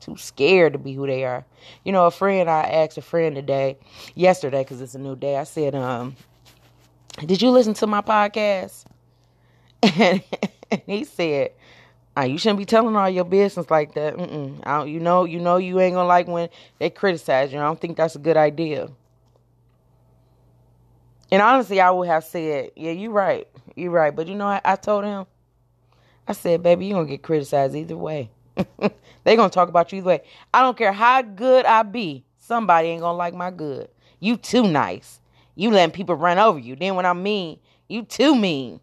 Too scared to be who they are. You know, a friend, I asked a friend today, yesterday, because it's a new day, I said, um, did you listen to my podcast? And he said, uh, you shouldn't be telling all your business like that. Mm-mm. you know, you know, you ain't gonna like when they criticize you. I don't think that's a good idea. And honestly, I would have said, "Yeah, you're right. You're right." But you know, I, I told him, I said, "Baby, you're gonna get criticized either way. they gonna talk about you either way. I don't care how good I be. Somebody ain't gonna like my good. You too nice. You letting people run over you. Then when I'm mean, you too mean."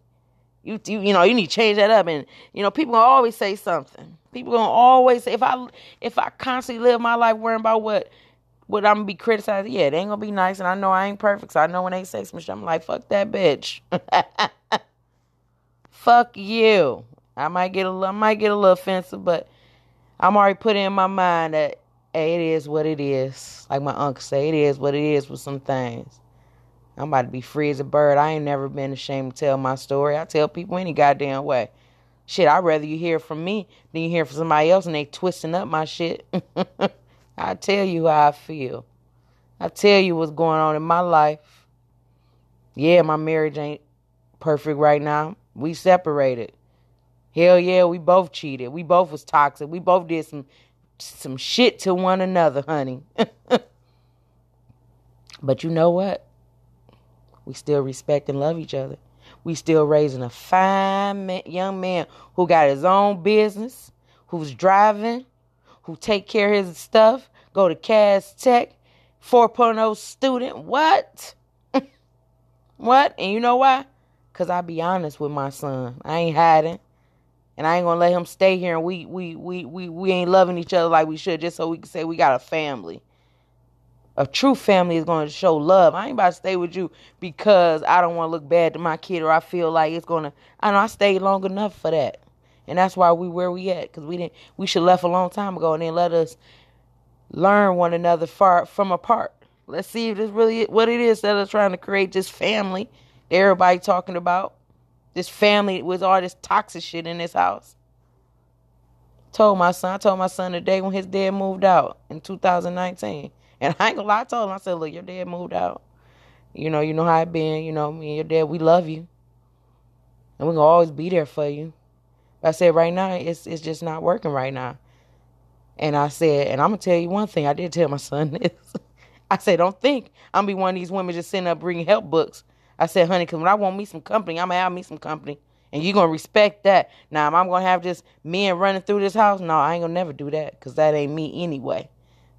You, you you know you need to change that up. And you know people gonna always say something. People gonna always say if i if i constantly live my life worrying about what what i'm gonna be criticized yeah it ain't gonna be nice. And i know i ain't perfect so i know when they say some shit i'm like fuck that bitch. Fuck you. I might get a little i might get a little offensive but i'm already putting in my mind that hey, it is what it is. Like my uncle say it is what it is with some things I'm about to be free as a bird. I ain't never been ashamed to tell my story. I tell people any goddamn way. Shit, I'd rather you hear from me than you hear from somebody else and they twisting up my shit. I tell you how I feel. I tell you what's going on in my life. Yeah, my marriage ain't perfect right now. We separated. Hell yeah, we both cheated. We both was toxic. We both did some some shit to one another, honey. but you know what? We still respect and love each other. We still raising a fine man, young man who got his own business, who's driving, who take care of his stuff, go to Cass Tech, 4.0 student. What? what? And you know why? Because I be honest with my son. I ain't hiding. And I ain't gonna let him stay here and we we we we, we ain't loving each other like we should just so we can say we got a family a true family is going to show love. I ain't about to stay with you because I don't want to look bad to my kid or I feel like it's going to. I know I stayed long enough for that, and that's why we where we at because we didn't. We should left a long time ago and then let us learn one another far from apart. Let's see if this really what it is that are trying to create this family everybody talking about. This family with all this toxic shit in this house. Told my son, I told my son the day when his dad moved out in 2019. And I ain't gonna lie, I told him, I said, look, your dad moved out. You know, you know how it been, you know, me and your dad, we love you. And we're gonna always be there for you. But I said right now, it's it's just not working right now. And I said, and I'm gonna tell you one thing. I did tell my son this. I said, don't think I'm gonna be one of these women just sitting up reading help books. I said, honey, because when I want me some company, I'm gonna have me some company, and you're gonna respect that. Now, am I gonna have just men running through this house? No, I ain't gonna never do that, cause that ain't me anyway.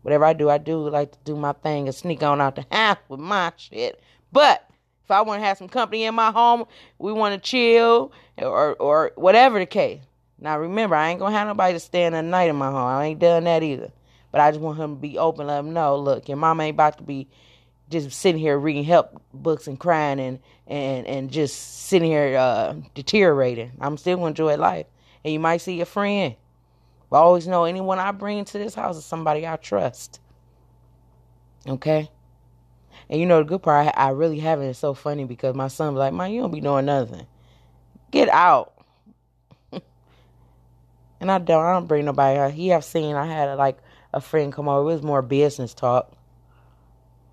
Whatever I do, I do like to do my thing and sneak on out the house with my shit. But if I want to have some company in my home, we want to chill or or whatever the case. Now remember, I ain't gonna have nobody to stay in the night in my home. I ain't done that either. But I just want him to be open, let him know, look, your mama ain't about to be just sitting here reading help books and crying and and and just sitting here uh, deteriorating. I'm still gonna enjoy life, and you might see a friend. But always know anyone I bring into this house is somebody I trust. Okay. And you know the good part, I, I really have it. It's so funny because my son be like, "Man, you don't be doing nothing. Get out." and I don't. I don't bring nobody out. He have seen. I had like a friend come over. It was more business talk.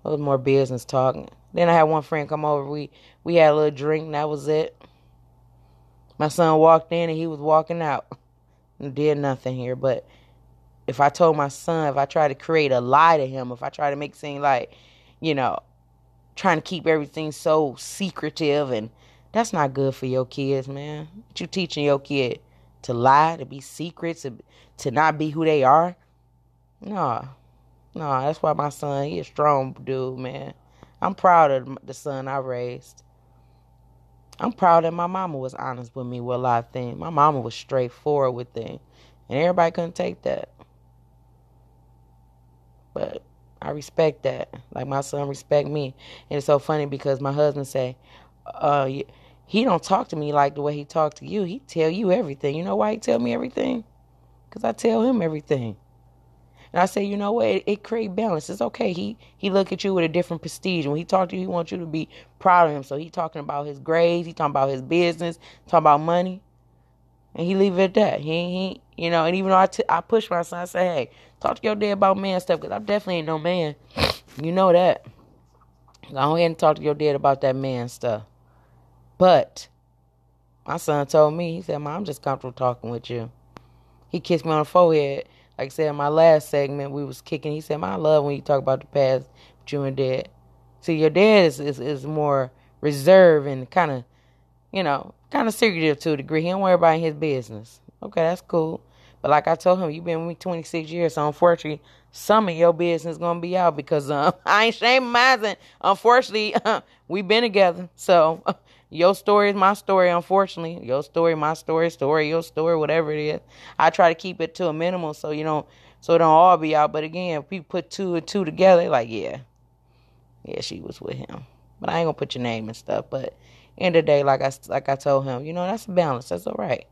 It was more business talking. Then I had one friend come over. We we had a little drink, and that was it. My son walked in, and he was walking out. Did nothing here, but if I told my son, if I try to create a lie to him, if I try to make seem like, you know, trying to keep everything so secretive and that's not good for your kids, man. What you teaching your kid to lie, to be secret, to to not be who they are? No, no. That's why my son, he a strong dude, man. I'm proud of the son I raised. I'm proud that my mama was honest with me with a lot of things. My mama was straightforward with things, and everybody couldn't take that. But I respect that. Like my son respect me, and it's so funny because my husband say, "Uh, he don't talk to me like the way he talk to you. He tell you everything. You know why he tell me everything? Cause I tell him everything." And I say, you know what? It, it create balance. It's okay. He he look at you with a different prestige. When he talk to you, he wants you to be proud of him. So he talking about his grades. He talking about his business. Talking about money. And he leave it at that. He he you know. And even though I, t- I push my son, I say, hey, talk to your dad about man stuff. Cause I definitely ain't no man. You know that. Go ahead and talk to your dad about that man stuff. But my son told me, he said, Mom, I'm just comfortable talking with you. He kissed me on the forehead like I said in my last segment, we was kicking. He said, "My love when you talk about the past with you and dad." See, your dad is is, is more reserved and kind of, you know, kind of secretive to a degree. He don't worry about his business. Okay, that's cool. But like I told him, you've been with me 26 years, so unfortunately, some of your business gonna be out because um, I ain't shaming mine. Unfortunately, we've been together, so your story is my story, unfortunately. Your story, my story, story, your story, whatever it is. I try to keep it to a minimum so you don't so it don't all be out. But again, if people put two and two together, like, yeah. Yeah, she was with him. But I ain't gonna put your name and stuff. But end of the day, like I like I told him, you know, that's a balance. That's all right.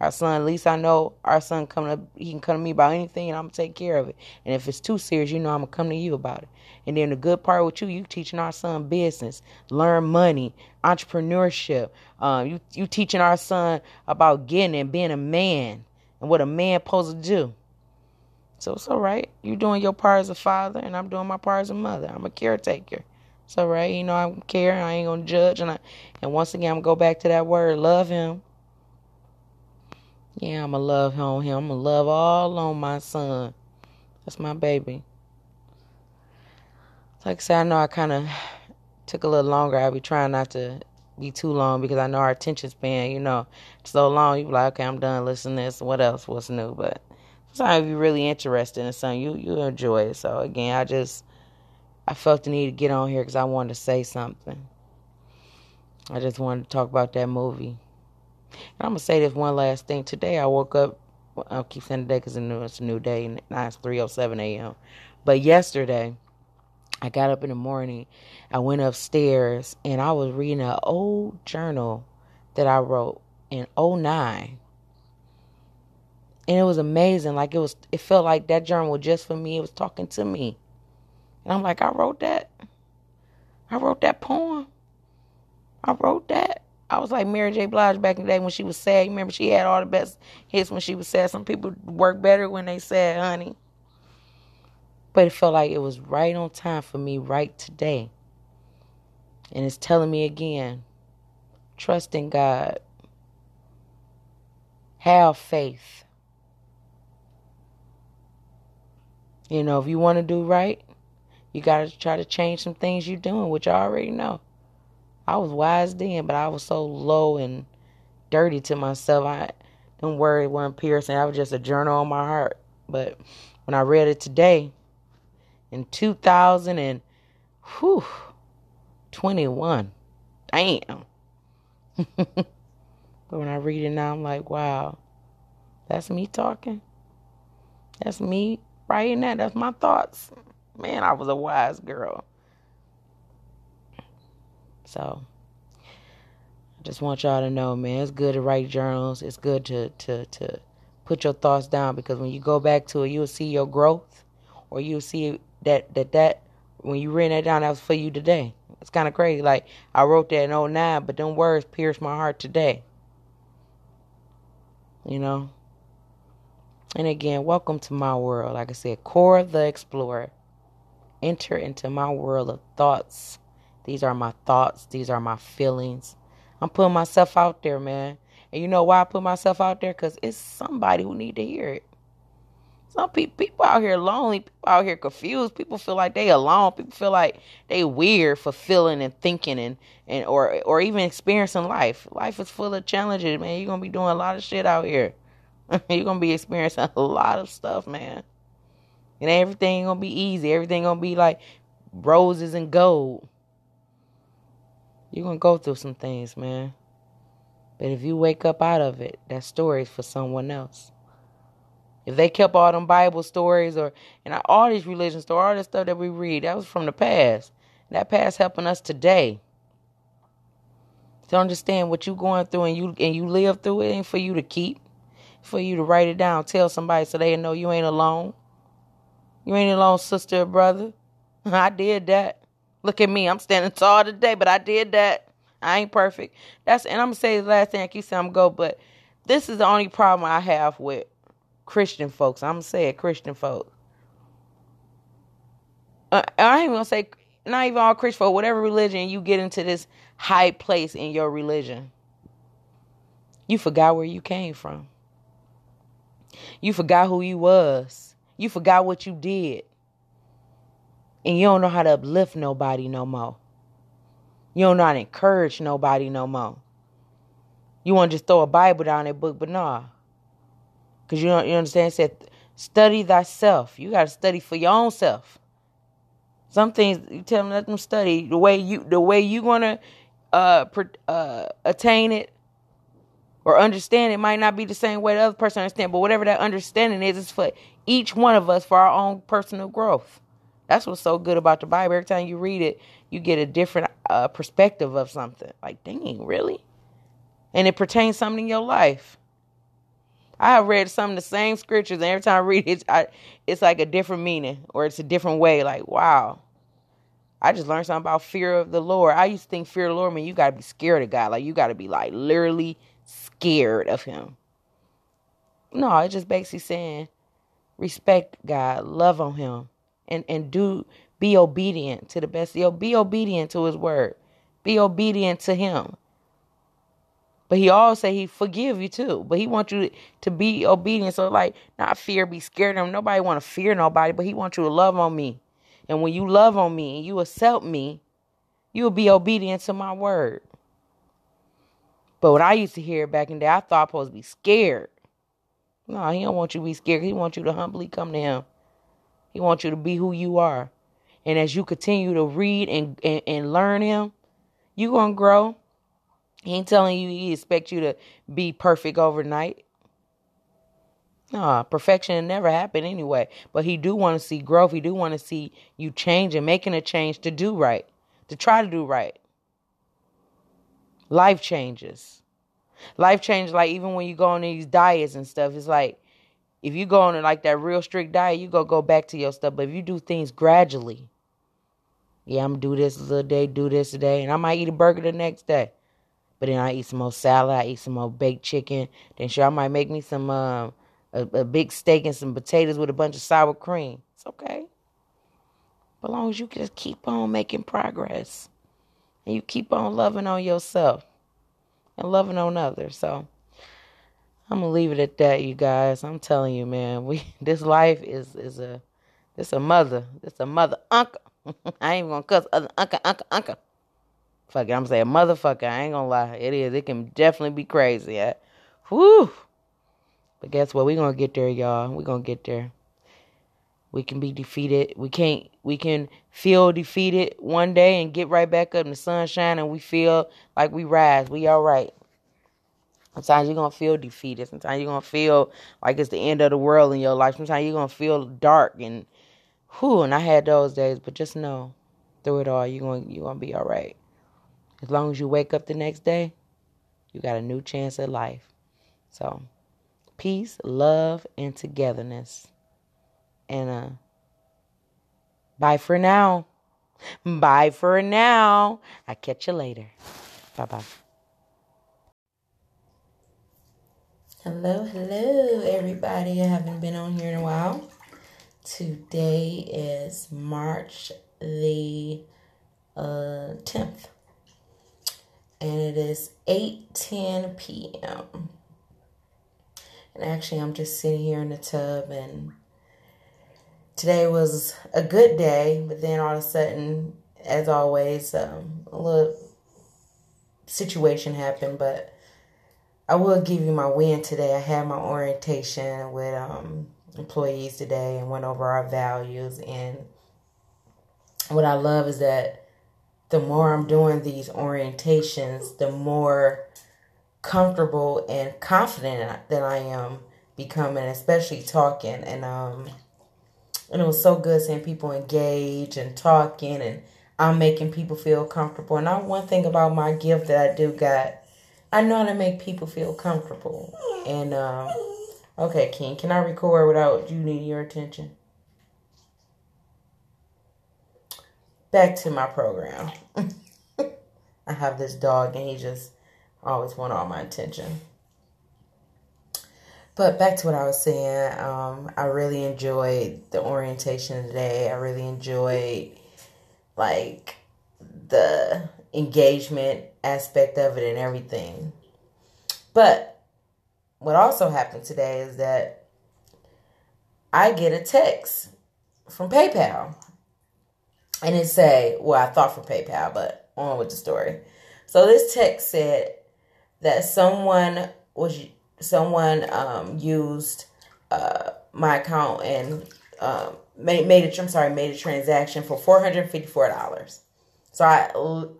Our son, at least I know our son coming up, he can come to me about anything and I'm gonna take care of it. And if it's too serious, you know I'm gonna come to you about it. And then the good part with you, you teaching our son business, learn money, entrepreneurship. Um, you you teaching our son about getting and being a man and what a man supposed to do. So it's all right. You doing your part as a father, and I'm doing my part as a mother. I'm a caretaker. It's all right. You know I care. I ain't gonna judge. And I, and once again, I'm gonna go back to that word, love him. Yeah, I'ma love on him. I'ma love all on my son. That's my baby. Like I said, I know I kind of took a little longer. I'll be trying not to be too long because I know our attention span, you know, so long. You be like, okay, I'm done listening to this. What else? What's new? But sometimes you're really interested in something, you you enjoy it. So again, I just I felt the need to get on here because I wanted to say something. I just wanted to talk about that movie. And I'm gonna say this one last thing. Today I woke up. Well, I'll keep saying today because it's a new day. And Now it's 3:07 a.m. But yesterday, I got up in the morning. I went upstairs and I was reading an old journal that I wrote in 09. And it was amazing. Like it was it felt like that journal was just for me. It was talking to me. And I'm like, I wrote that. I wrote that poem. I wrote that. I was like Mary J. Blige back in the day when she was sad. Remember, she had all the best hits when she was sad. Some people work better when they sad, honey. But it felt like it was right on time for me right today. And it's telling me again trust in God, have faith. You know, if you want to do right, you got to try to change some things you're doing, which I already know. I was wise then, but I was so low and dirty to myself. I don't worry weren't piercing. I was just a journal on my heart. But when I read it today, in 2000 and whew, 21. Damn. but when I read it now, I'm like, wow, that's me talking. That's me writing that. That's my thoughts. Man, I was a wise girl. So I just want y'all to know, man, it's good to write journals. It's good to to to put your thoughts down because when you go back to it, you'll see your growth or you'll see that that that when you written that down, that was for you today. It's kind of crazy. Like I wrote that in 09, but them words pierced my heart today. You know. And again, welcome to my world. Like I said, Cora the Explorer. Enter into my world of thoughts. These are my thoughts. These are my feelings. I'm putting myself out there, man. And you know why I put myself out there? Because it's somebody who need to hear it. Some people, people out here lonely, people out here confused. People feel like they alone. People feel like they weird for feeling and thinking and, and or or even experiencing life. Life is full of challenges, man. You're gonna be doing a lot of shit out here. You're gonna be experiencing a lot of stuff, man. And everything gonna be easy. Everything gonna be like roses and gold. You're gonna go through some things, man. But if you wake up out of it, that story's for someone else. If they kept all them Bible stories or and all these religion stories, all this stuff that we read, that was from the past. That past helping us today. To understand what you're going through and you and you live through it ain't for you to keep. For you to write it down, tell somebody so they know you ain't alone. You ain't alone, sister or brother. I did that. Look at me. I'm standing tall today, but I did that. I ain't perfect. That's and I'm gonna say the last thing I keep saying I'm go, but this is the only problem I have with Christian folks. I'm gonna say it, Christian folks. Uh, I ain't gonna say not even all Christian folk. Whatever religion you get into this high place in your religion, you forgot where you came from. You forgot who you was. You forgot what you did. And you don't know how to uplift nobody no more. You don't know how to encourage nobody no more. You want to just throw a Bible down that book, but nah. Because you, don't, you understand? It said, study thyself. You got to study for your own self. Some things you tell them let them study the way you the way you gonna uh, uh, attain it or understand it might not be the same way the other person understand. But whatever that understanding is, is for each one of us for our own personal growth. That's what's so good about the Bible. Every time you read it, you get a different uh, perspective of something. Like, dang, really? And it pertains something in your life. I have read some of the same scriptures, and every time I read it, I, it's like a different meaning or it's a different way. Like, wow. I just learned something about fear of the Lord. I used to think fear of the Lord mean you got to be scared of God. Like, you got to be like literally scared of Him. No, it's just basically saying respect God, love on Him, and, and do be obedient to the best. Yo, be obedient to His word, be obedient to Him. But he always say he forgive you too. But he wants you to be obedient. So like not fear, be scared of him. Nobody want to fear nobody, but he wants you to love on me. And when you love on me and you accept me, you'll be obedient to my word. But what I used to hear back in the day, I thought I was supposed to be scared. No, he don't want you to be scared. He wants you to humbly come to him. He wants you to be who you are. And as you continue to read and, and, and learn him, you're going to grow. He ain't telling you he expect you to be perfect overnight. No, perfection never happen anyway. But he do want to see growth. He do want to see you change and making a change to do right, to try to do right. Life changes. Life changes. Like even when you go on these diets and stuff, it's like if you go on like that real strict diet, you go go back to your stuff. But if you do things gradually, yeah, I'm do this a little day, do this today, and I might eat a burger the next day. But then I eat some more salad, I eat some more baked chicken. Then sure, I might make me some um, a, a big steak and some potatoes with a bunch of sour cream. It's okay. But long as you just keep on making progress and you keep on loving on yourself and loving on others. So I'm gonna leave it at that, you guys. I'm telling you, man, we this life is is a this a mother, this a mother uncle. I ain't gonna cuss other uncle, uncle, uncle. Fuck it, I'm saying motherfucker. I ain't gonna lie. It is. It can definitely be crazy. Yeah. Whew. But guess what? we gonna get there, y'all. we gonna get there. We can be defeated. We can't we can feel defeated one day and get right back up in the sunshine and we feel like we rise. We all right. Sometimes you're gonna feel defeated. Sometimes you're gonna feel like it's the end of the world in your life. Sometimes you're gonna feel dark and whew, and I had those days, but just know through it all you're gonna you're gonna be all right. As long as you wake up the next day, you got a new chance at life. So, peace, love, and togetherness. And uh bye for now. Bye for now. I catch you later. Bye bye. Hello, hello, everybody. I haven't been on here in a while. Today is March the uh, 10th and it is 8:10 p.m. And actually, I'm just sitting here in the tub, and today was a good day, but then all of a sudden, as always, um, a little situation happened. But I will give you my win today. I had my orientation with um, employees today and went over our values. And what I love is that the more I'm doing these orientations, the more comfortable and confident that I am becoming, especially talking. And um, and it was so good seeing people engage and talking, and I'm making people feel comfortable. And I, one thing about my gift that I do got, I know how to make people feel comfortable. And um, okay, King, can I record without you needing your attention? back to my program. I have this dog and he just always want all my attention. But back to what I was saying, um, I really enjoyed the orientation today. I really enjoyed like the engagement aspect of it and everything. But what also happened today is that I get a text from PayPal and it say, well, I thought for PayPal, but on with the story. So this text said that someone was someone um, used uh, my account and um, made made a I'm sorry made a transaction for four hundred fifty four dollars. So I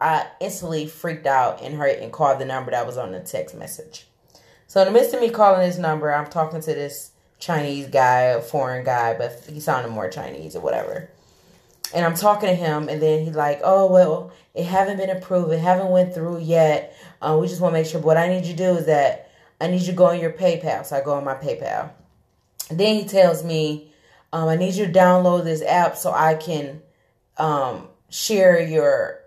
I instantly freaked out and hurt and called the number that was on the text message. So in the midst of me calling this number, I'm talking to this Chinese guy, foreign guy, but he sounded more Chinese or whatever and I'm talking to him, and then he's like, "Oh well, it haven't been approved. It haven't went through yet. Uh, we just want to make sure. But what I need you to do is that I need you to go on your PayPal. So I go on my PayPal. then he tells me, um, I need you to download this app so I can um, share your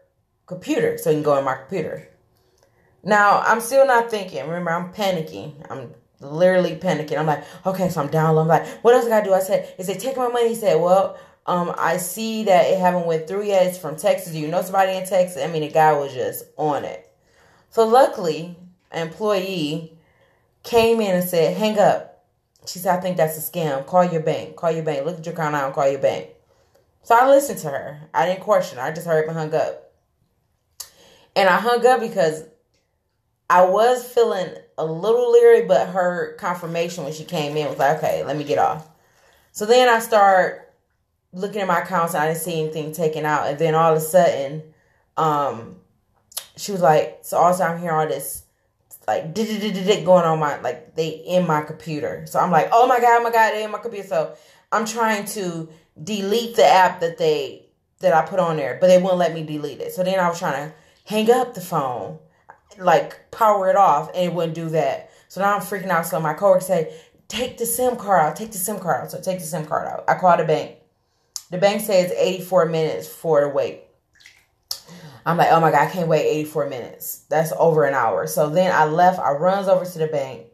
computer, so you can go on my computer. Now I'm still not thinking. Remember, I'm panicking. I'm literally panicking. I'm like, okay, so I'm downloading. I'm like, what else I gotta do? I said, is it taking my money? He said, well, um, I see that it haven't went through yet. It's from Texas. Do you know somebody in Texas? I mean, the guy was just on it. So luckily, an employee came in and said, "Hang up." She said, "I think that's a scam. Call your bank. Call your bank. Look at your account now and call your bank." So I listened to her. I didn't question. I just heard and hung up. And I hung up because I was feeling a little leery, but her confirmation when she came in was like, "Okay, let me get off." So then I start looking at my accounts and I didn't see anything taken out. And then all of a sudden, um, she was like, so also I'm hearing all this like going on my like they in my computer. So I'm like, oh my god, oh my god, they in my computer. So I'm trying to delete the app that they that I put on there, but they wouldn't let me delete it. So then I was trying to hang up the phone, like power it off, and it wouldn't do that. So now I'm freaking out. So my coworker said, take the SIM card out, take the SIM card out. So take the SIM card out. I call the bank. The bank says 84 minutes for the wait. I'm like, oh my God, I can't wait 84 minutes. That's over an hour. So then I left, I runs over to the bank.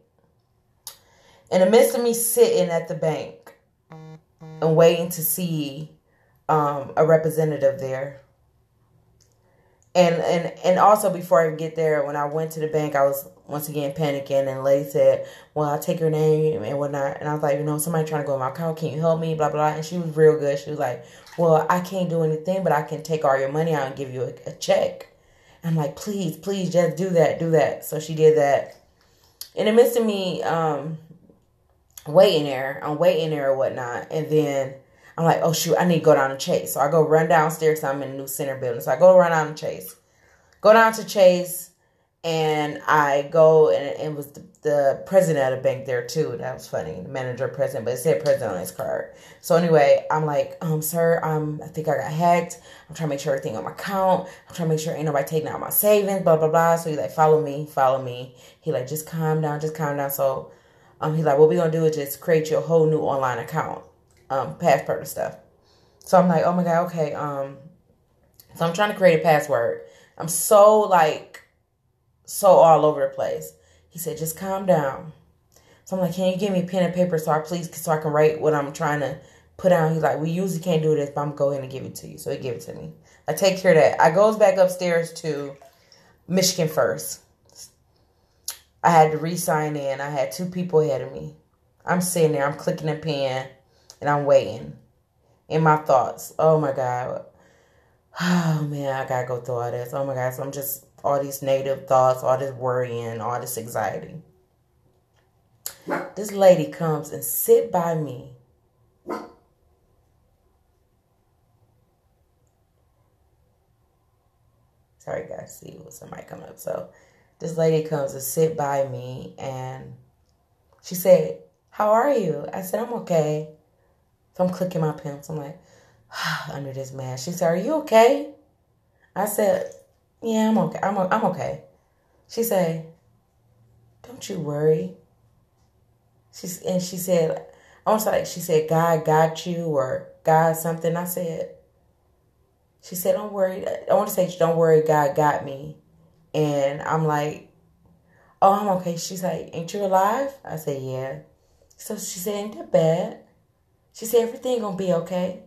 In the midst of me sitting at the bank and waiting to see um, a representative there. And, and and also before I get there, when I went to the bank, I was once again panicking. And lady said, "Well, I'll take your name and whatnot." And I was like, "You know, somebody trying to go in my account. Can you help me?" Blah blah. And she was real good. She was like, "Well, I can't do anything, but I can take all your money out and give you a, a check." I'm like, "Please, please, just do that, do that." So she did that. In the midst of me um, waiting there, I'm waiting there or whatnot, and then I'm like, "Oh shoot, I need to go down to Chase." So I go run downstairs. I'm in a new center building, so I go run down to Chase. Go down to Chase and I go and it was the, the, president of the bank there too. That was funny, the manager, president, but it said president on his card. So anyway, I'm like, um, sir, um, I think I got hacked. I'm trying to make sure everything on my account. I'm trying to make sure ain't nobody taking out my savings. Blah blah blah. So he like, follow me, follow me. He like, just calm down, just calm down. So, um, he's like, what we gonna do is just create your whole new online account, um, password and stuff. So I'm like, oh my god, okay. Um, so I'm trying to create a password. I'm so like so all over the place. He said, just calm down. So I'm like, can you give me a pen and paper so I please so I can write what I'm trying to put down? He's like, we usually can't do this, but I'm going to give it to you. So he gave it to me. I take care of that. I goes back upstairs to Michigan first. I had to re-sign in. I had two people ahead of me. I'm sitting there, I'm clicking a pen, and I'm waiting. In my thoughts. Oh my God. Oh man, I gotta go through all this. Oh my God. So I'm just all these negative thoughts, all this worrying, all this anxiety. This lady comes and sit by me. Sorry guys, see somebody coming up. So this lady comes to sit by me and she said, How are you? I said, I'm okay. So I'm clicking my pimps. I'm like, under this mask. She said, Are you okay? I said, yeah, I'm okay. I'm, I'm okay. She said, don't you worry. She's, and she said, almost like she said, God got you or God something. I said, she said, don't worry. I want to say, don't worry, God got me. And I'm like, oh, I'm okay. She's like, ain't you alive? I said, yeah. So she said, ain't that bad? She said, everything gonna be okay.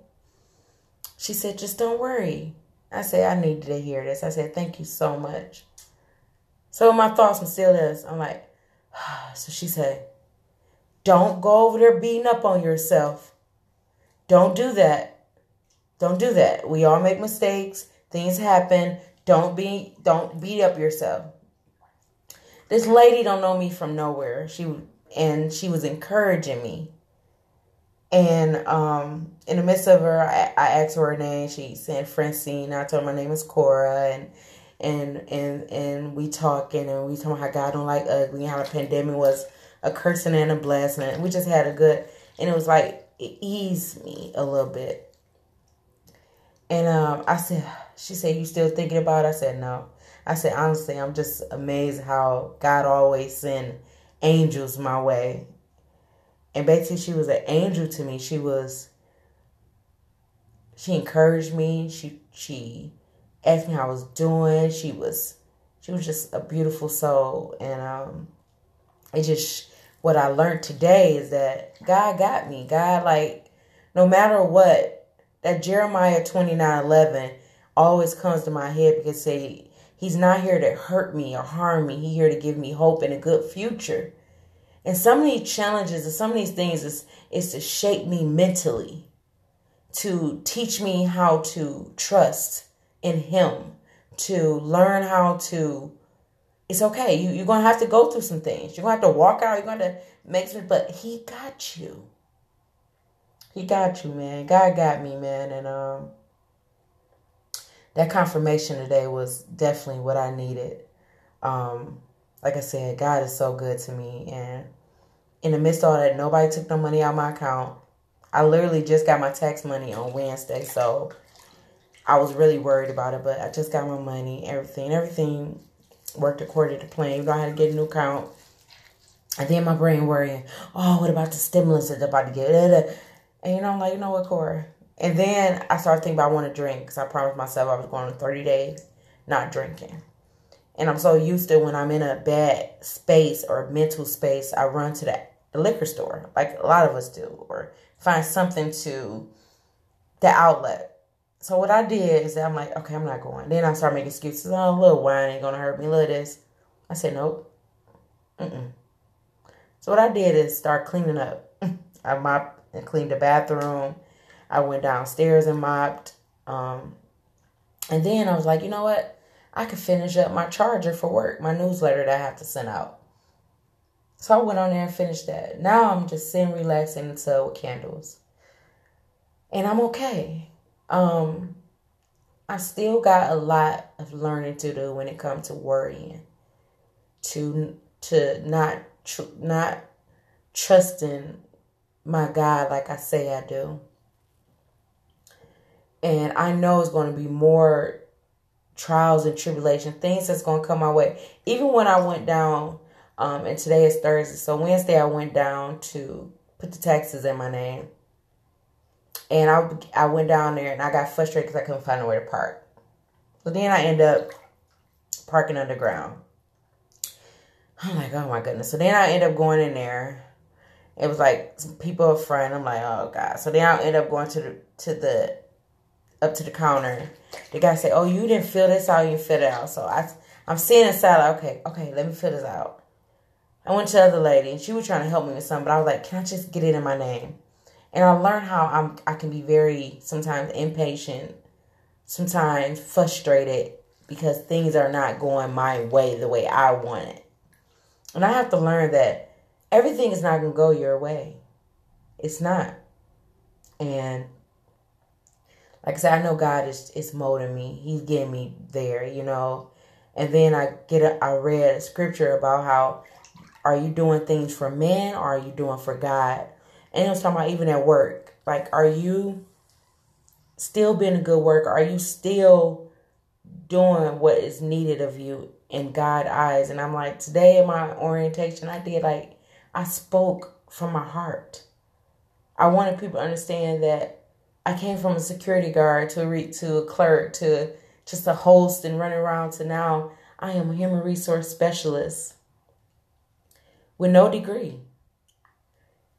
She said, just don't worry. I said, I needed to hear this. I said, thank you so much. So my thoughts were still this. I'm like, so she said, don't go over there beating up on yourself. Don't do that. Don't do that. We all make mistakes. Things happen. Don't be don't beat up yourself. This lady don't know me from nowhere. She and she was encouraging me. And um, in the midst of her, I, I asked her her name. She said Francine. I told her my name is Cora, and and and and we talking and we talking how God don't like ugly how the pandemic was a cursing and a blessing. And we just had a good, and it was like it eased me a little bit. And um, I said, she said, you still thinking about it? I said, no. I said, honestly, I'm just amazed how God always send angels my way and basically, she was an angel to me. She was, she encouraged me. She, she asked me how I was doing. She was, she was just a beautiful soul. And, um, it just, what I learned today is that God got me. God, like, no matter what, that Jeremiah 29 11 always comes to my head because say, He's not here to hurt me or harm me. He's here to give me hope and a good future. And some of these challenges and some of these things is, is to shape me mentally, to teach me how to trust in Him, to learn how to. It's okay. You, you're to have to go through some things. You're to have to walk out. You're to make some, but He got you. He got you, man. God got me, man. And um, that confirmation today was definitely what I needed. Um, like I said, God is so good to me. And in the midst of all that, nobody took no money out my account. I literally just got my tax money on Wednesday. So I was really worried about it. But I just got my money, everything. Everything worked according to plan. You know, I had to get a new account. And then my brain worrying, oh, what about the stimulus that's about to get? And you know, I'm like, you know what, Cora? And then I started thinking about I want to drink because I promised myself I was going on 30 days not drinking. And I'm so used to when I'm in a bad space or mental space, I run to the liquor store, like a lot of us do, or find something to the outlet. So what I did is I'm like, okay, I'm not going. Then I start making excuses. Oh, a little wine ain't gonna hurt me. A little this. I said, nope. Mm-mm. So what I did is start cleaning up. I mopped and cleaned the bathroom. I went downstairs and mopped. Um, and then I was like, you know what? I could finish up my charger for work, my newsletter that I have to send out. So I went on there and finished that. Now I'm just sitting relaxing in the tub with candles. And I'm okay. Um, I still got a lot of learning to do when it comes to worrying. To to not tr- not trusting my God like I say I do. And I know it's going to be more trials and tribulation, things that's going to come my way. Even when I went down, um, and today is Thursday, so Wednesday I went down to put the taxes in my name. And I, I went down there and I got frustrated because I couldn't find a way to park. So then I end up parking underground. I'm like, oh my goodness. So then I end up going in there. It was like people up front. I'm like, oh god. So then I end up going to the to the up to the counter. The guy said, "Oh, you didn't fill this out. You fill it out." So I I'm seeing inside. Like, okay, okay, let me fill this out. I went to the other lady, and she was trying to help me with something, but I was like, "Can I just get it in my name?" And I learned how I'm I can be very sometimes impatient, sometimes frustrated because things are not going my way the way I want it. And I have to learn that everything is not going to go your way. It's not. And like I said, I know God is, is molding me. He's getting me there, you know. And then I get a, I read a scripture about how are you doing things for men or are you doing for God? And it was talking about even at work. Like, are you still being a good worker? Are you still doing what is needed of you in God eyes. And I'm like, today in my orientation, I did like, I spoke from my heart. I wanted people to understand that I came from a security guard to a re- to a clerk to just a host and running around to now I am a human resource specialist with no degree.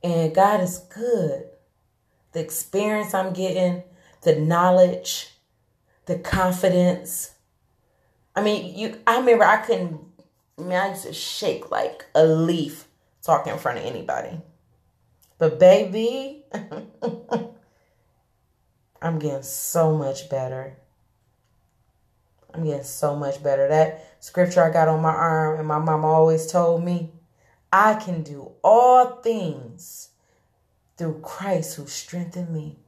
And God is good. The experience I'm getting, the knowledge, the confidence, I mean, you. I remember I couldn't. I mean, I used to shake like a leaf talking in front of anybody. But baby, I'm getting so much better. I'm getting so much better. That scripture I got on my arm, and my mom always told me, I can do all things through Christ who strengthened me.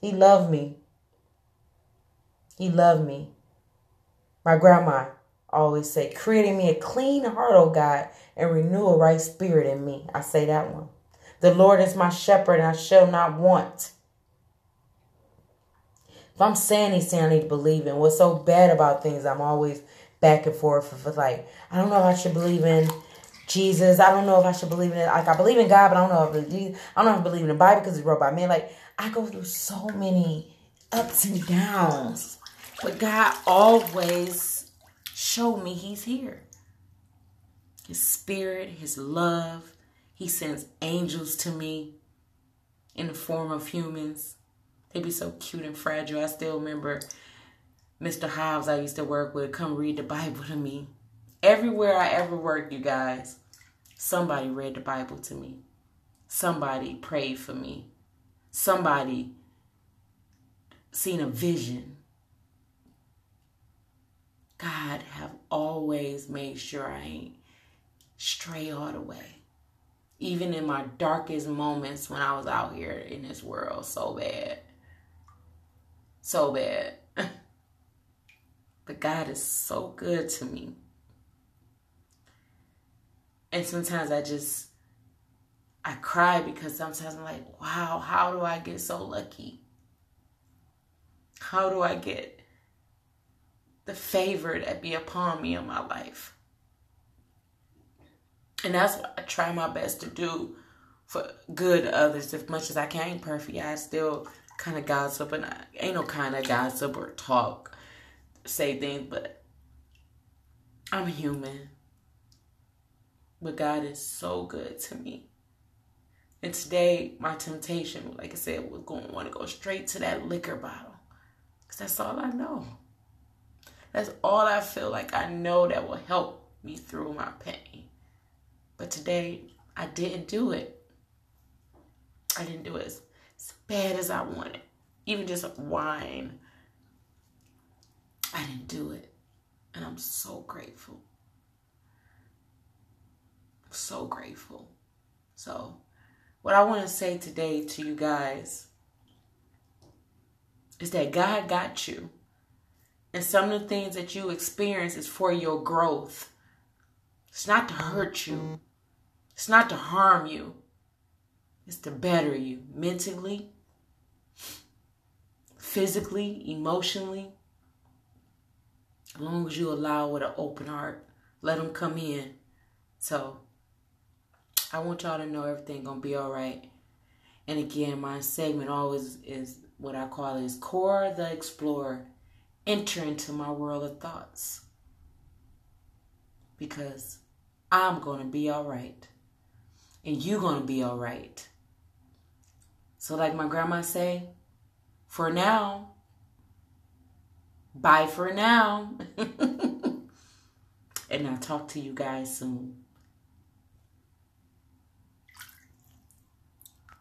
He loved me. He loved me. My grandma always say, creating me a clean heart, O God, and renew a right spirit in me. I say that one. The Lord is my shepherd, and I shall not want. If I'm saying these things, I need to believe in. What's so bad about things, I'm always back and forth with like, I don't know if I should believe in Jesus. I don't know if I should believe in it. Like I believe in God, but I don't know if I believe, I don't know if I believe in the Bible because it's wrote by men. Like I go through so many ups and downs. But God always showed me He's here. His spirit, His love. He sends angels to me in the form of humans. They be so cute and fragile. I still remember Mr. Hobbs I used to work with come read the Bible to me. Everywhere I ever worked, you guys, somebody read the Bible to me. Somebody prayed for me. Somebody seen a vision. God have always made sure I ain't stray all the way. Even in my darkest moments when I was out here in this world so bad. So bad. but God is so good to me. And sometimes I just I cry because sometimes I'm like, wow, how do I get so lucky? How do I get the favor that be upon me in my life. And that's what I try my best to do for good others as much as I can. Perfect. I still kind of gossip and I ain't no kind of gossip or talk, say things, but I'm human. But God is so good to me. And today, my temptation, like I said, was going to want to go straight to that liquor bottle. Because that's all I know. That's all I feel like I know that will help me through my pain. But today, I didn't do it. I didn't do it bad as I wanted. Even just wine. I didn't do it. And I'm so grateful. I'm so grateful. So, what I want to say today to you guys is that God got you. And some of the things that you experience is for your growth. It's not to hurt you. It's not to harm you. It's to better you mentally, physically, emotionally. As long as you allow with an open heart, let them come in. So I want y'all to know everything gonna be all right. And again, my segment always is what I call is Cora the Explorer. Enter into my world of thoughts. Because I'm gonna be all right. And you gonna be all right. So like my grandma say, for now, bye for now. and I'll talk to you guys soon.